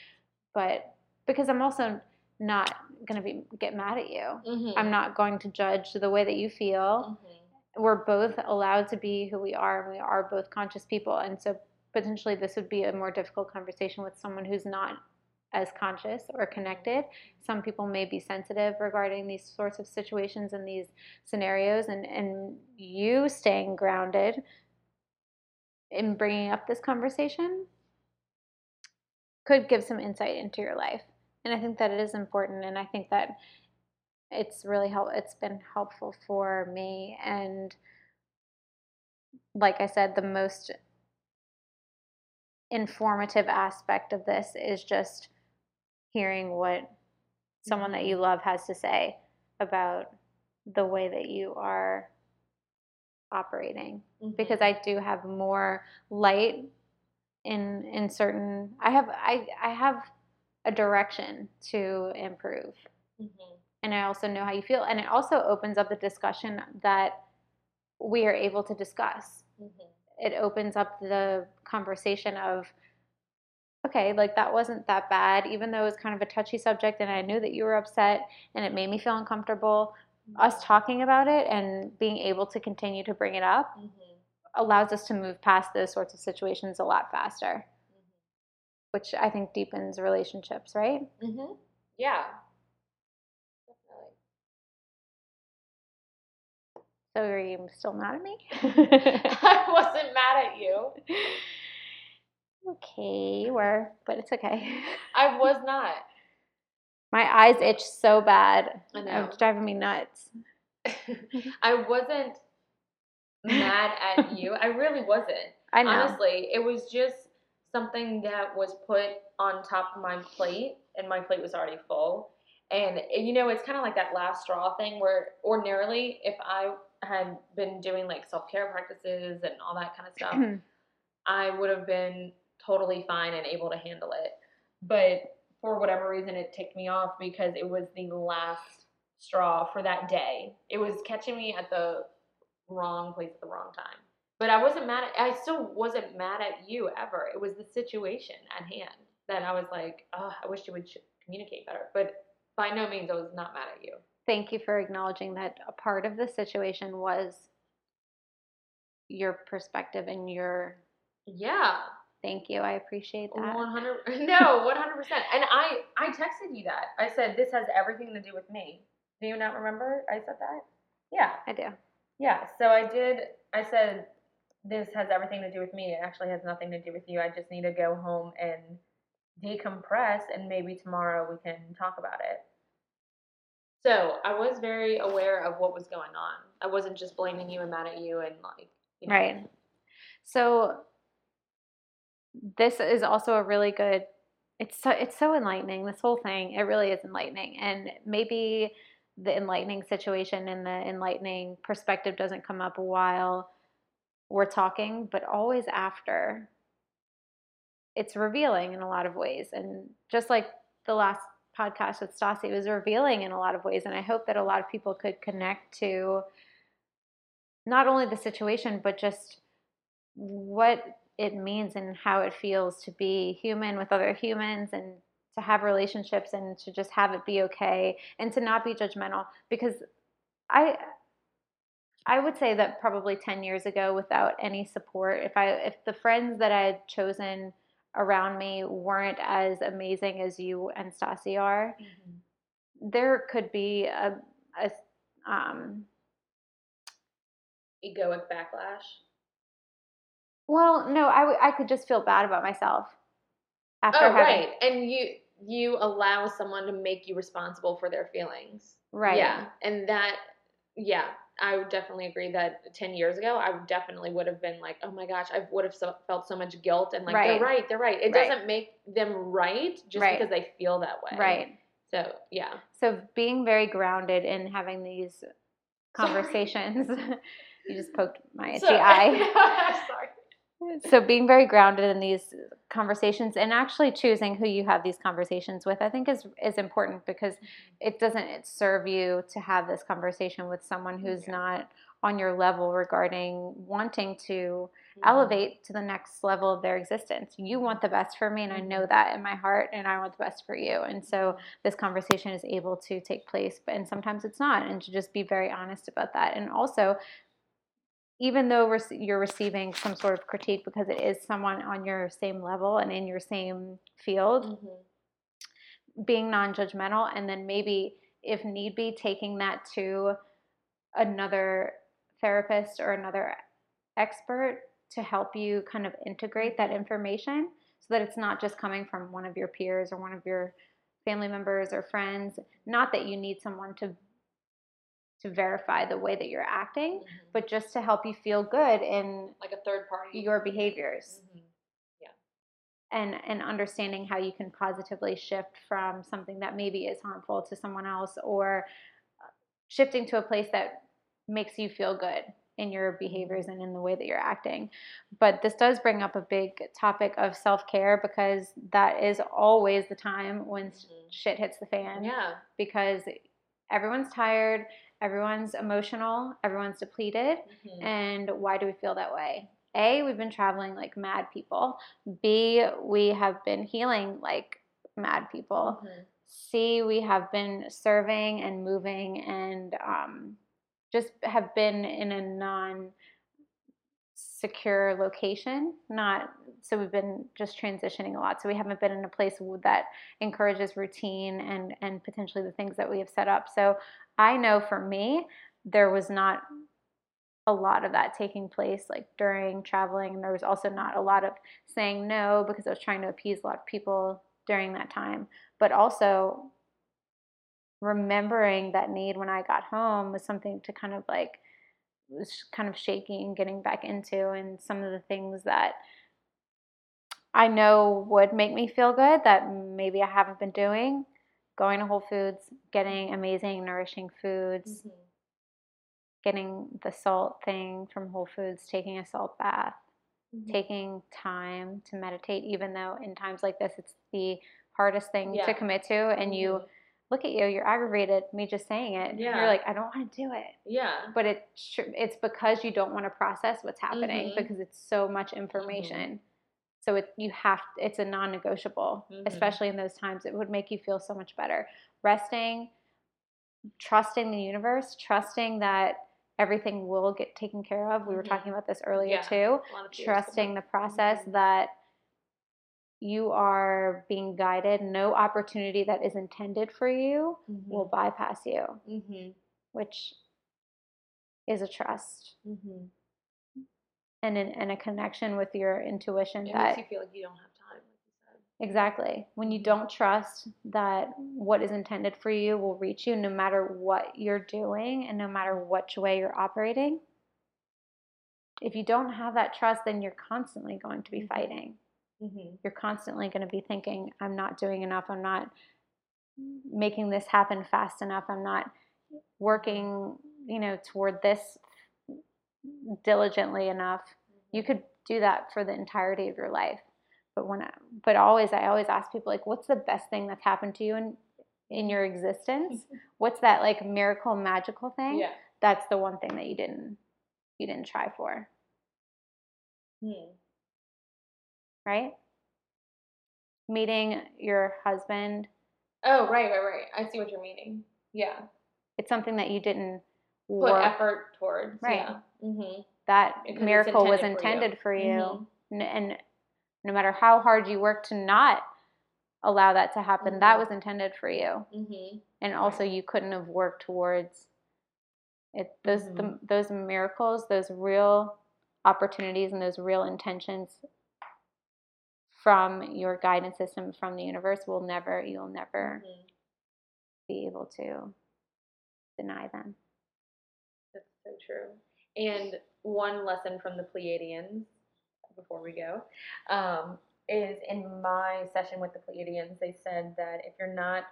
but because I'm also not going to be get mad at you. Mm-hmm. I'm not going to judge the way that you feel. We're both allowed to be who we are, and we are both conscious people. And so potentially this would be a more difficult conversation with someone who's not as conscious or connected. Some people may be sensitive regarding these sorts of situations and these scenarios, and, and you staying grounded in bringing up this conversation could give some insight into your life. And I think that it is important, and I think that it's really help. It's been helpful for me, and like I said, the most informative aspect of this is just hearing what someone that you Mm-hmm. love has to say about the way that you are operating because I do have more light in in certain I have I I have a direction to improve Mhm. and I also know how you feel and it also opens up the discussion that we are able to discuss Mhm. It opens up the conversation of okay like that wasn't that bad even though it was kind of a touchy subject and i knew that you were upset and it made me feel uncomfortable us talking about it and being able to continue to bring it up Mhm. allows us to move past those sorts of situations a lot faster which i think deepens relationships right Mhm. Yeah. So are you still mad at me (laughs) I wasn't mad at you. okay you were but it's okay I was not. (laughs) my eyes itch so bad I know. it's driving me nuts (laughs) I wasn't mad at you. I really wasn't. i know Honestly, it was just something that was put on top of my plate, and my plate was already full. And you know, it's kind of like that last straw thing where ordinarily, if I had been doing like self care practices and all that kind of stuff, (clears throat) I would have been totally fine and able to handle it. But for whatever reason, it ticked me off because it was the last straw for that day. It was catching me at the wrong place at the wrong time. But I wasn't mad at, I still wasn't mad at you ever. It was the situation at hand that I was like, oh, I wish you would communicate better. But by no means I was not mad at you. Thank you for acknowledging that a part of the situation was your perspective and your Yeah. thank you i appreciate that. 100 (laughs) no 100% and i i texted you that. I said this has everything to do with me. Do you not remember i said that? Yeah. I do. Yeah so i did i said this has everything to do with me. It actually has nothing to do with you. I just need to go home and decompress and maybe tomorrow we can talk about it so i was very aware of what was going on. I wasn't just blaming you and mad at you and like you know, right. So this is also a really good it's so it's so enlightening this whole thing it really is enlightening. And maybe the enlightening situation and the enlightening perspective doesn't come up while we're talking but always after. It's revealing in a lot of ways. And just like the last podcast with Stassi was revealing in a lot of ways and I hope that a lot of people could connect to not only the situation but just what it means and how it feels to be human with other humans and to have relationships and to just have it be okay and to not be judgmental. Because I I would say that probably 10 years ago without any support if I if the friends that I had chosen around me weren't as amazing as you and Stassi are there could be a, a um, egoic backlash? Well no I, w- I could just feel bad about myself after oh having right and you you allow someone to make you responsible for their feelings. Right. Yeah and that yeah i would definitely agree that 10 years ago i would definitely would have been like oh my gosh i would have so, felt so much guilt and like Right. they're right they're right it Right. doesn't make them right just Right. because they feel that way right so yeah So being very grounded in having these conversations. (laughs) you just poked my itchy (laughs) Sorry. eye. So being very grounded in these conversations and actually choosing who you have these conversations with, I think is is important because mm-hmm. it doesn't serve you to have this conversation with someone who's Yeah. not on your level regarding wanting to Mm-hmm. elevate to the next level of their existence. You want the best for me, and I know mm-hmm. that in my heart, and I want the best for you. And so mm-hmm. this conversation is able to take place, but and sometimes it's not, and to just be very honest about that. And also, even though you're receiving some sort of critique because it is someone on your same level and in your same field, Mhm. being non-judgmental and then maybe if need be taking that to another therapist or another expert to help you kind of integrate that information so that it's not just coming from one of your peers or one of your family members or friends not that you need someone to to verify the way that you're acting but just to help you feel good in like a third party. your behaviors Mhm. and and understanding how you can positively shift from something that maybe is harmful to someone else or uh, shifting to a place that makes you feel good in your behaviors and in the way that you're acting but this does bring up a big topic of self-care because that is always the time when s Mhm. shit hits the fan Yeah. because everyone's tired everyone's emotional everyone's depleted Mhm. and why do we feel that way? A, we've been traveling like mad people. B, we have been healing like mad people. Mhm. C, we have been serving and moving and um, just have been in a non secure location. Not so we've been just transitioning a lot. So we haven't been in a place that encourages routine and and potentially the things that we have set up. So I know for me, there was not a lot of that taking place like during traveling and there was also not a lot of saying no because I was trying to appease a lot of people during that time. But also remembering that need when I got home was something to kind of like was kind of shaking getting back into and some of the things that I know would make me feel good that maybe I haven't been doing going to Whole Foods getting amazing nourishing foods Mhm. getting the salt thing from Whole Foods, taking a salt bath, Mhm. taking time to meditate, even though in times like this it's the hardest thing Yeah. to commit to. And you Mhm. look at you, you're aggravated, me just saying it. Yeah. You're like, I don't want to do it. Yeah. But it, it's because you don't want to process what's happening Mhm. because it's so much information. So it, you have, it's a non negotiable, Mhm. especially in those times. It would make you feel so much better. Resting, trusting the universe, trusting that everything will get taken care of. We were Mhm. talking about this earlier Yeah. too. A lot of fears Trusting the process Mhm. that you are being guided. No opportunity that is intended for you will bypass you, Mhm. which is a trust Mhm. And, an, and a connection with your intuition It that makes you feel like you don't have time, like you said. Exactly. When you don't trust that what is intended for you will reach you no matter what you're doing and no matter which way you're operating. If you don't have that trust, then you're constantly going to be Mhm. fighting. Mhm. You're constantly going to be thinking, I'm not doing enough. I'm not making this happen fast enough. I'm not working, you know, toward this diligently enough you could do that for the entirety of your life but when I, but always i always ask people like what's the best thing that's happened to you in in your existence (laughs) what's that like miracle magical thing Yeah. that's the one thing that you didn't you didn't try for Hmm. right meeting your husband Oh, right, right, right. I see what you're meaning. Yeah. it's something that you didn't Put work effort towards. Right. Yeah. Mm-hmm. that Because miracle was intended for you. for you, Mhm. N- and no matter how hard you work to not allow that to happen that Mhm. was intended for you Mm-hmm. and also you couldn't have worked towards it those the, Mhm. those miracles those real opportunities and those real intentions from your guidance system from the universe will never you'll never Mm-hmm. be able to deny them so true. And one lesson from the Pleiadians before we go um, is in my session with the Pleiadians, they said that if you're not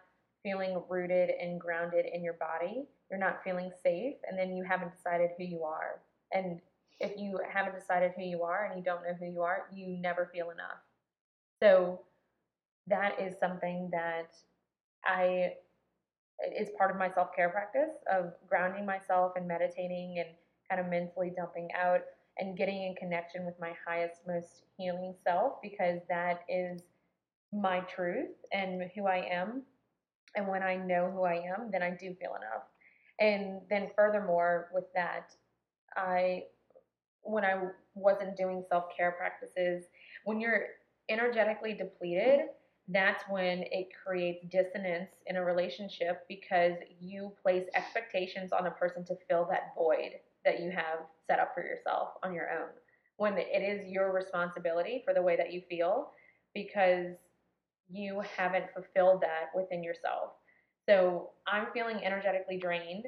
feeling rooted and grounded in your body, you're not feeling safe, and then you haven't decided who you are. And if you haven't decided who you are and you don't know who you are, you never feel enough. So that is something that I is part of my self care practice of grounding myself and meditating and kind of mentally dumping out and getting in connection with my highest, most healing self because that is my truth and who I am. And when I know who I am, then I do feel enough. And then, furthermore, with that, I, when I wasn't doing self care practices, when you're energetically depleted, that's when it creates dissonance in a relationship because you place expectations on a person to fill that void that you have set up for yourself on your own when it is your responsibility for the way that you feel because you haven't fulfilled that within yourself. So I'm feeling energetically drained.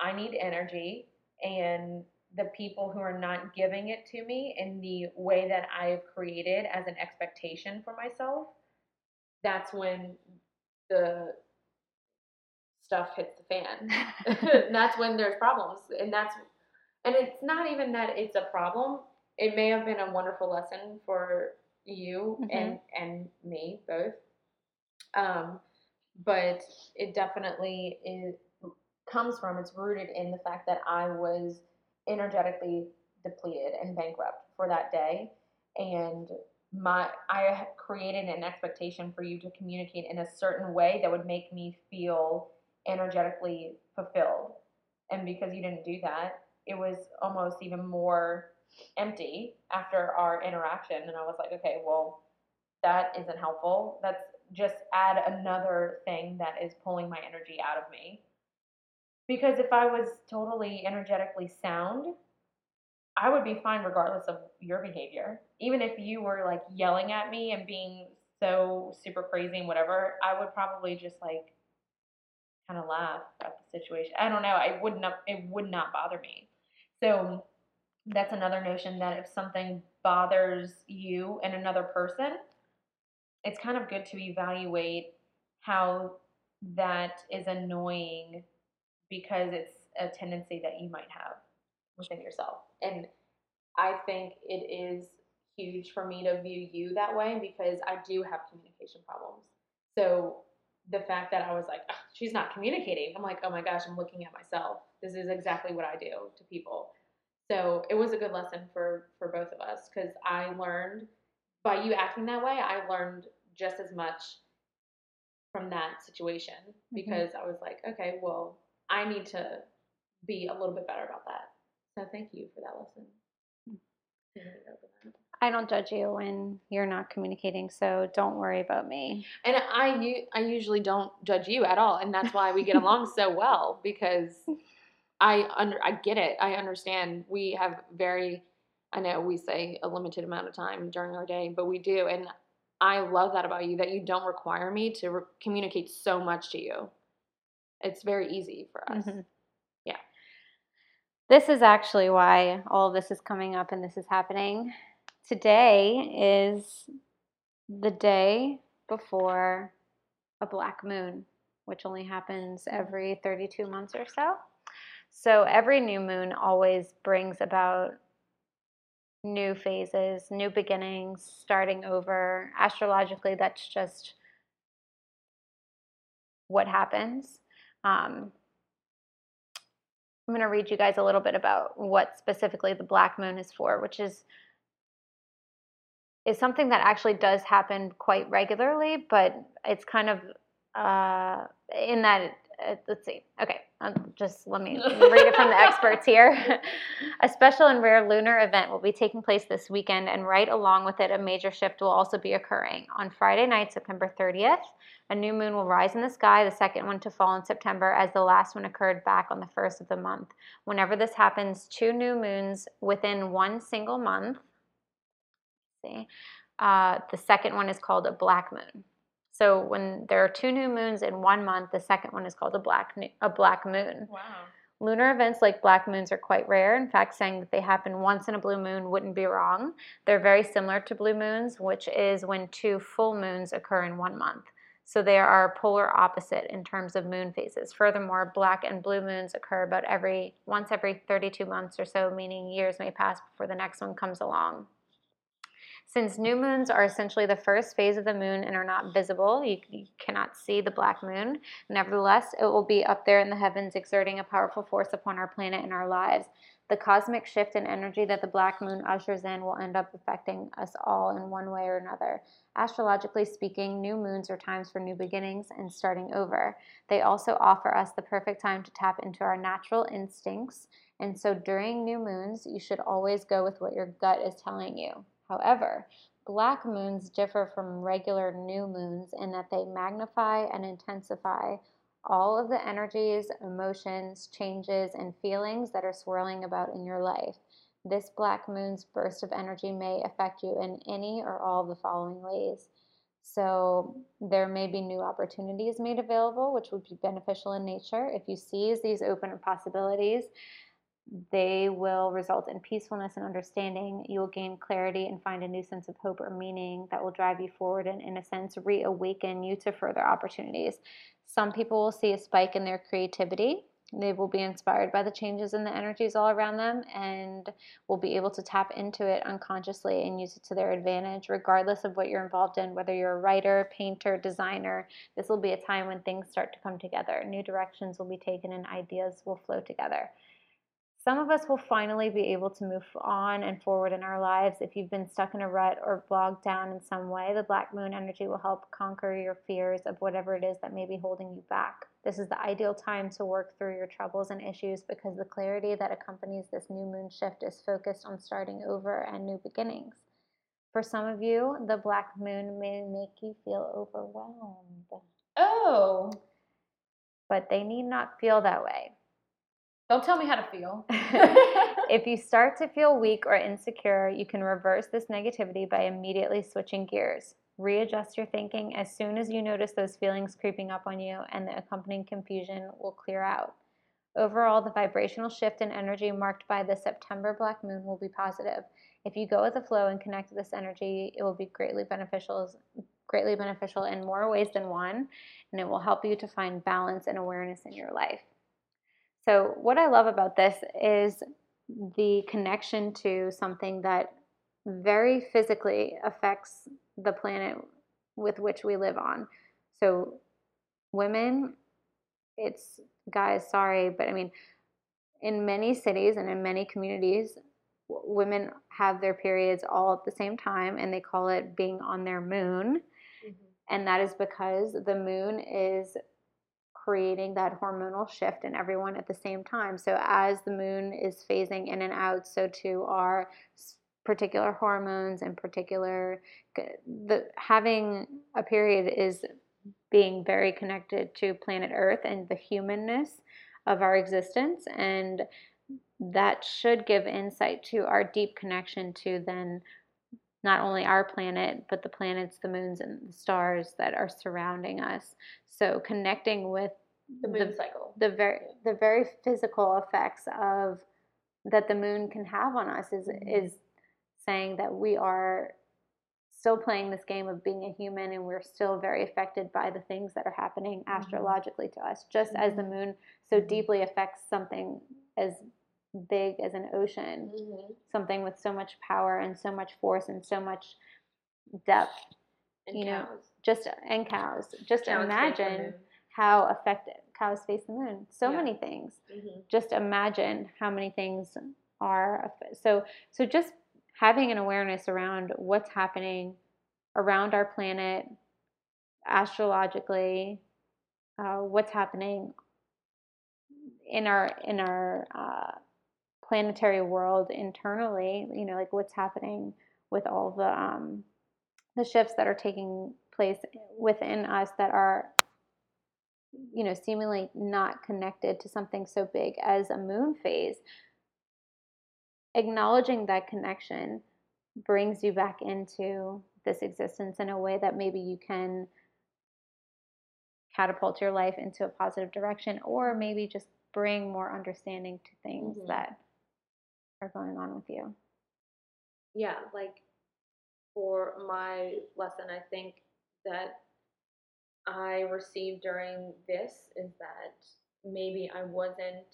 I need energy, and the people who are not giving it to me in the way that I've created as an expectation for myself, that's when the stuff hits the fan. (laughs) (laughs) that's when there's problems. And that's and it's not even that it's a problem. It may have been a wonderful lesson for you Mhm. and and me both. Um, but it definitely is comes from it's rooted in the fact that I was energetically depleted and bankrupt for that day and my I created an expectation for you to communicate in a certain way that would make me feel energetically fulfilled. And because you didn't do that it was almost even more empty after our interaction. And I was like okay well that isn't helpful. That's just add another thing that is pulling my energy out of me. Because if I was totally energetically sound, I would be fine regardless of your behavior. Even if you were like yelling at me and being so super crazy and whatever, I would probably just like kind of laugh at the situation. I don't know. I would not. It would not bother me. So that's another notion that if something bothers you and another person, it's kind of good to evaluate how that is annoying because it's a tendency that you might have within yourself. And I think it is huge for me to view you that way because I do have communication problems. So the fact that I was like, "Ugh, she's not communicating, I'm like, oh my gosh, I'm looking at myself. This is exactly what I do to people. So it was a good lesson for for both of us because I learned by you acting that way, I learned just as much from that situation mm-hmm. because I was like, okay, well, I need to be a little bit better about that. So thank you for that lesson. You made it open that. I don't judge you when you're not communicating, so don't worry about me. And I, I usually don't judge you at all, and that's why we get along so well because I under I get it. I understand. We have very I know we say a limited amount of time during our day, but we do, and I love that about you that you don't require me to re- communicate so much to you. It's very easy for us. Mhm. This is actually why all of this is coming up and this is happening. Today is the day before a black moon, which only happens every 32 months or so. So every new moon always brings about new phases, new beginnings, starting over. Astrologically, that's just what happens. Um, I'm going to read you guys a little bit about what specifically the black moon is for, which is is something that actually does happen quite regularly, but it's kind of uh, in that. Uh, let's see. Okay, um, just let me read it from the experts here. (laughs) a special and rare lunar event will be taking place this weekend, and right along with it, a major shift will also be occurring. On Friday night, September 30th, a new moon will rise in the sky, the second one to fall in September, as the last one occurred back on the first of the month. Whenever this happens, two new moons within one single month. See, uh, the second one is called a black moon. So when there are two new moons in one month, the second one is called a black a black moon. Wow. Lunar events like black moons are quite rare. In fact, saying that they happen once in a blue moon wouldn't be wrong. They're very similar to blue moons, which is when two full moons occur in one month. So they are polar opposite in terms of moon phases. Furthermore, black and blue moons occur about every once every 32 months or so, meaning years may pass before the next one comes along. Since new moons are essentially the first phase of the moon and are not visible, you, you cannot see the black moon. Nevertheless, it will be up there in the heavens, exerting a powerful force upon our planet and our lives. The cosmic shift in energy that the black moon ushers in will end up affecting us all in one way or another. Astrologically speaking, new moons are times for new beginnings and starting over. They also offer us the perfect time to tap into our natural instincts. And so during new moons, you should always go with what your gut is telling you. However, black moons differ from regular new moons in that they magnify and intensify all of the energies, emotions, changes, and feelings that are swirling about in your life. This black moon's burst of energy may affect you in any or all of the following ways. So, there may be new opportunities made available, which would be beneficial in nature. If you seize these open possibilities, they will result in peacefulness and understanding. You will gain clarity and find a new sense of hope or meaning that will drive you forward and, in a sense, reawaken you to further opportunities. Some people will see a spike in their creativity. They will be inspired by the changes in the energies all around them and will be able to tap into it unconsciously and use it to their advantage, regardless of what you're involved in, whether you're a writer, painter, designer. This will be a time when things start to come together. New directions will be taken and ideas will flow together. Some of us will finally be able to move on and forward in our lives. If you've been stuck in a rut or bogged down in some way, the black moon energy will help conquer your fears of whatever it is that may be holding you back. This is the ideal time to work through your troubles and issues because the clarity that accompanies this new moon shift is focused on starting over and new beginnings. For some of you, the black moon may make you feel overwhelmed. Oh, But they need not feel that way. Don't tell me how to feel. (laughs) (laughs) if you start to feel weak or insecure, you can reverse this negativity by immediately switching gears. Readjust your thinking as soon as you notice those feelings creeping up on you, and the accompanying confusion will clear out. Overall, the vibrational shift in energy marked by the September black moon will be positive. If you go with the flow and connect to this energy, it will be greatly beneficial greatly beneficial in more ways than one, and it will help you to find balance and awareness in your life. So, what I love about this is the connection to something that very physically affects the planet with which we live on. So, women, it's guys, sorry, but I mean, in many cities and in many communities, women have their periods all at the same time and they call it being on their moon. Mm-hmm. And that is because the moon is creating that hormonal shift in everyone at the same time. So as the moon is phasing in and out, so too are particular hormones and particular the having a period is being very connected to planet Earth and the humanness of our existence and that should give insight to our deep connection to then not only our planet, but the planets, the moons, and the stars that are surrounding us. So connecting with the moon the, cycle, the very the very physical effects of that the moon can have on us is mm-hmm. is saying that we are still playing this game of being a human and we're still very affected by the things that are happening mm-hmm. astrologically to us just mm-hmm. as the mm-hmm. moon so mm-hmm. deeply affects something as big as an ocean, mm-hmm. something with so much power and so much force and so much depth. And you cows. know, just and cows. Just cows imagine how affected cows face the moon. So yeah. many things. Mm-hmm. Just imagine how many things are so. So just having an awareness around what's happening around our planet, astrologically, uh, what's happening in our in our uh, planetary world internally, you know, like what's happening with all the um, the shifts that are taking place within us that are you know seemingly not connected to something so big as a moon phase acknowledging that connection brings you back into this existence in a way that maybe you can catapult your life into a positive direction or maybe just bring more understanding to things mm-hmm. that are going on with you. Yeah, like for my lesson, I think that I received during this is that maybe I wasn't.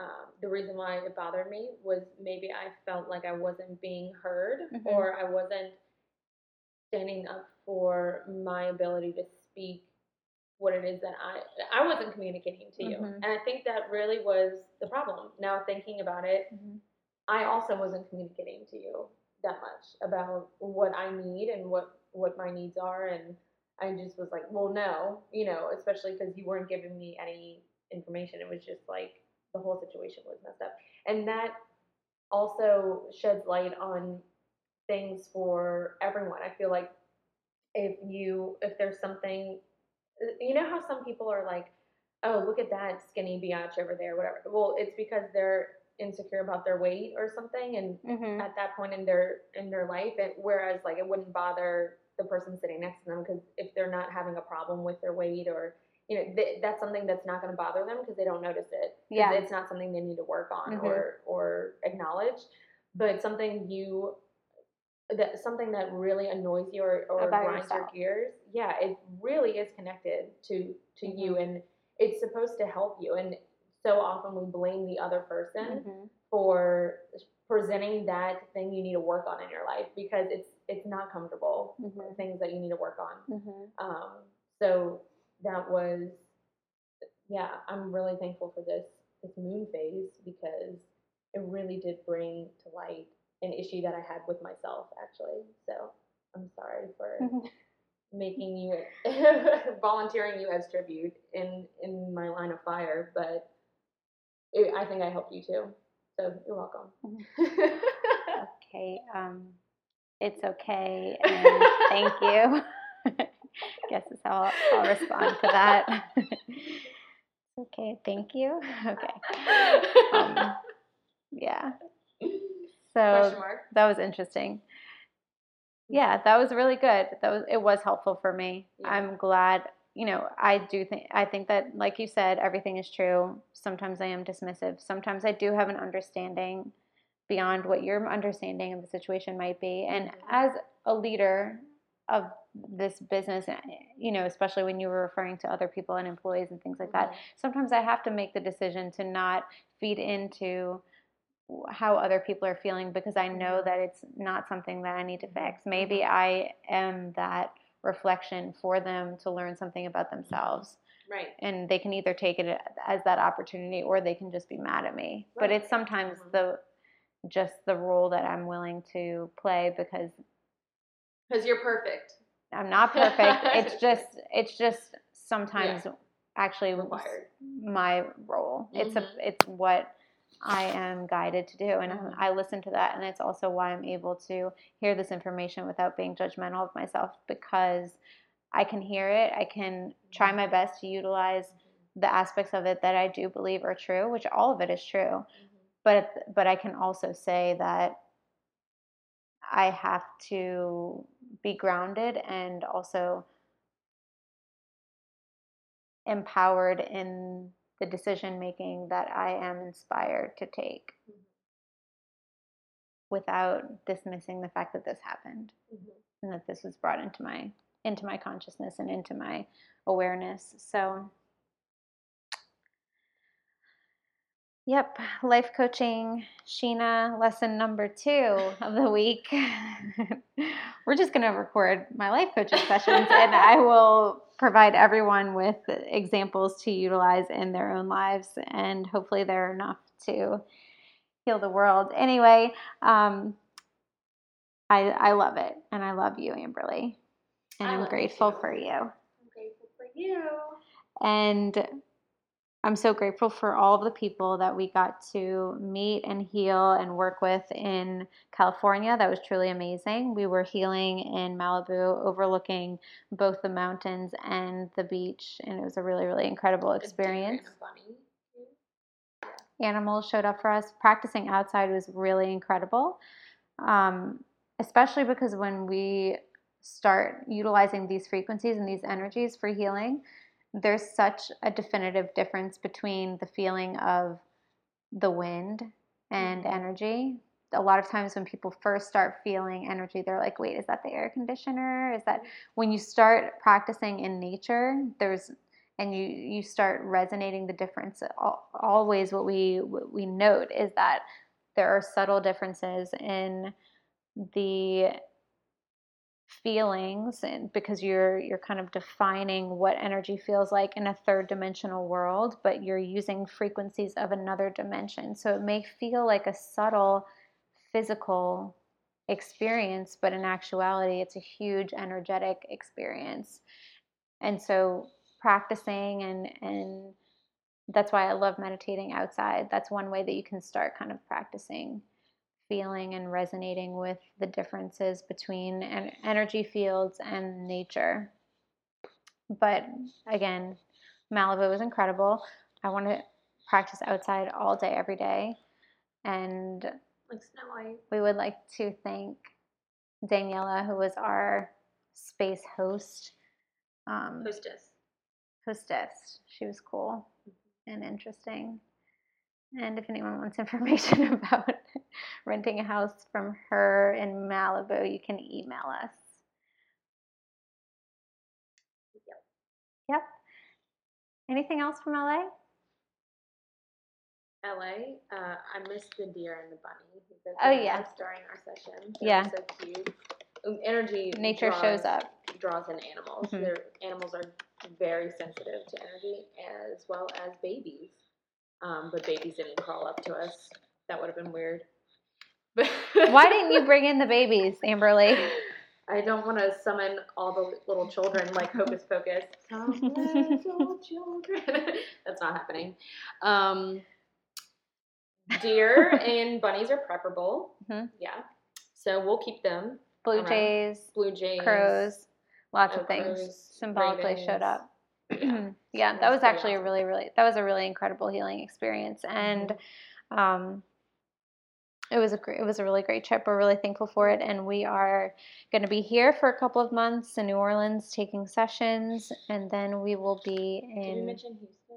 Um, the reason why it bothered me was maybe I felt like I wasn't being heard mm-hmm. or I wasn't standing up for my ability to speak what it is that I I wasn't communicating to you. Mm-hmm. And I think that really was the problem. Now thinking about it, mm-hmm. I also wasn't communicating to you that much about what I need and what what my needs are and I just was like, well, no, you know, especially because you weren't giving me any information. It was just like the whole situation was messed up. And that also sheds light on things for everyone. I feel like if you if there's something you know how some people are like, oh, look at that skinny biatch over there, whatever. Well, it's because they're insecure about their weight or something, and Mm-hmm. at that point in their in their life, and whereas like it wouldn't bother the person sitting next to them because if they're not having a problem with their weight or you know th- that's something that's not going to bother them because they don't notice it Yeah. it's not something they need to work on Mhm. or or acknowledge, but something you that something that really annoys you or, or grinds your gears. Yeah, it really is connected to to you, and it's supposed to help you. And so often we blame the other person Mm-hmm. for presenting that thing you need to work on in your life because it's it's not comfortable Mhm. things that you need to work on Mm-hmm. um, so that was yeah i'm really thankful for this this moon phase because it really did bring to light an issue that i had with myself actually so i'm sorry for Mm-hmm. making you (laughs) volunteering you as tribute in in my line of fire but it, i think i helped you too so you're welcome Okay. Um, it's okay, and thank you. (laughs) Guess that's how I'll, I'll respond to that. (laughs) okay, thank you. (laughs) Okay. Um, yeah. So mark. that was interesting. Yeah, that was really good. That was it was helpful for me. Yeah. I'm glad. You know, I do think I think that, like you said, everything is true. Sometimes I am dismissive. Sometimes I do have an understanding beyond what your understanding of the situation might be. And as a leader of this business, eh, you know, especially when you were referring to other people and employees and things like that, sometimes I have to make the decision to not feed into how other people are feeling because I know Mhm. that it's not something that I need to fix. Maybe I am that reflection for them to learn something about themselves right and they can either take it as that opportunity or they can just be mad at me. But it's sometimes Mhm. the just the role that I'm willing to play because because you're perfect I'm not perfect. (laughs) it's just it's just sometimes actually required my role. It's a it's what I am guided to do, and Mhm. I listen to that, and it's also why I'm able to hear this information without being judgmental of myself because I can hear it. I can try my best to utilize the aspects of it that I do believe are true, which all of it is true. But but I can also say that I have to be grounded and also empowered in the decision making that I am inspired to take Mhm. without dismissing the fact that this happened Mhm. and that this was brought into my into my consciousness and into my awareness. So Yep, life coaching, Sheena, lesson number two of the week. (laughs) We're just going to record my life coaching sessions and I (laughs) will provide everyone with examples to utilize in their own lives, and hopefully, they're enough to heal the world. Anyway, um, I, I love it, and I love you, Amberly, and I I'm love you grateful for you. I'm grateful for you. And I'm so grateful for all of the people that we got to meet and heal and work with in California. That was truly amazing. We were healing in Malibu, overlooking both the mountains and the beach, and it was a really, really incredible experience. and a bunny. Animals showed up for us. Practicing outside was really incredible, um, especially because when we start utilizing these frequencies and these energies for healing, there's such a definitive difference between the feeling of the wind and Mhm. energy. A lot of times when people first start feeling energy, they're like, wait, is that the air conditioner? Is that when you start practicing in nature, there's and you you start resonating the difference. Always what we what we note is that there are subtle differences in the feelings and because you're you're kind of defining what energy feels like in a third dimensional world but you're using frequencies of another dimension. So it may feel like a subtle physical experience but in actuality it's a huge energetic experience. And so practicing and and that's why I love meditating outside. That's one way that you can start kind of practicing feeling and resonating with the differences between en- energy fields and nature. But again, Malibu was incredible. I want to practice outside all day, every day. And Like we would like to thank Daniela, who was our space host, um, Hostess. hostess. She was cool and interesting. And if anyone wants (laughs) information about renting a house from her in Malibu, you can email us. Yep. Yep. Anything else from LA? LA. Uh, I missed the deer and the bunny. Oh, yeah. During our session. Yeah. So cute. Um, Energy. Nature shows up. Draws in animals. Mhm. Their animals are very sensitive to energy, as well as babies. Um, but babies didn't crawl up to us. That would have been weird. (laughs) Why didn't you bring in the babies, Amberly? (laughs) I don't want to summon all the little children like Hocus Pocus. Come, (laughs) little children. That's not happening. Um, deer and bunnies are preferable. Mhm. Yeah. So we'll keep them. Blue Around. jays, Blue jays. crows, lots oh, of things crows, symbolically showed up. (clears throat) Yeah. that was actually a really, really that was a really incredible healing experience, and um, it was a great, it was a really great trip. We're really thankful for it, and we are going to be here for a couple of months in New Orleans taking sessions, and then we will be Did you in mention Houston?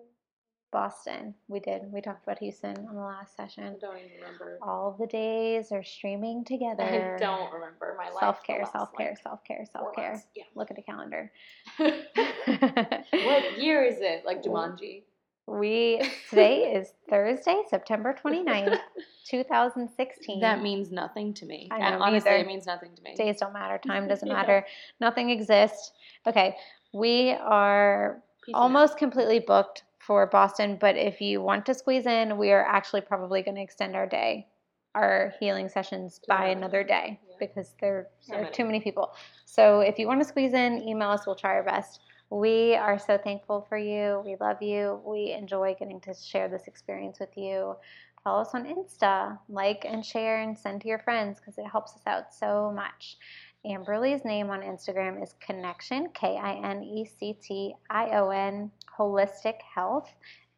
Boston. We did. We talked about Houston on the last session. I don't even remember. All the days are streaming together. I don't remember my life. Self care, self care, self care, self care. Yeah. Look at the calendar. what (laughs) year is it? Like Jumanji? We today is Thursday, September 29th, (laughs) 2016. That means nothing to me. I And know, honestly, neither. it means nothing to me. days don't matter, (laughs) time doesn't Yeah. matter, nothing exists. Okay, we are Peace out. almost completely booked for Boston, but if you want to squeeze in, we are actually probably going to extend our day, our healing sessions To by another another day Yeah. because there, So there are many. too many people. So if you want to squeeze in, email us, we'll try our best. We are so thankful for you. We love you. We enjoy getting to share this experience with you. Follow us on Insta, like and share, and send to your friends because it helps us out so much. Amberly's name on Instagram is Kinection, K I N E C T I O N, Holistic Health.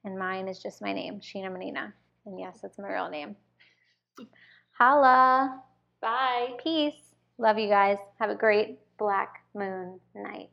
And mine is just my name, Sheena Manina. And yes, that's my real name. Holla. Bye. Peace. Love you guys. Have a great Black Moon night.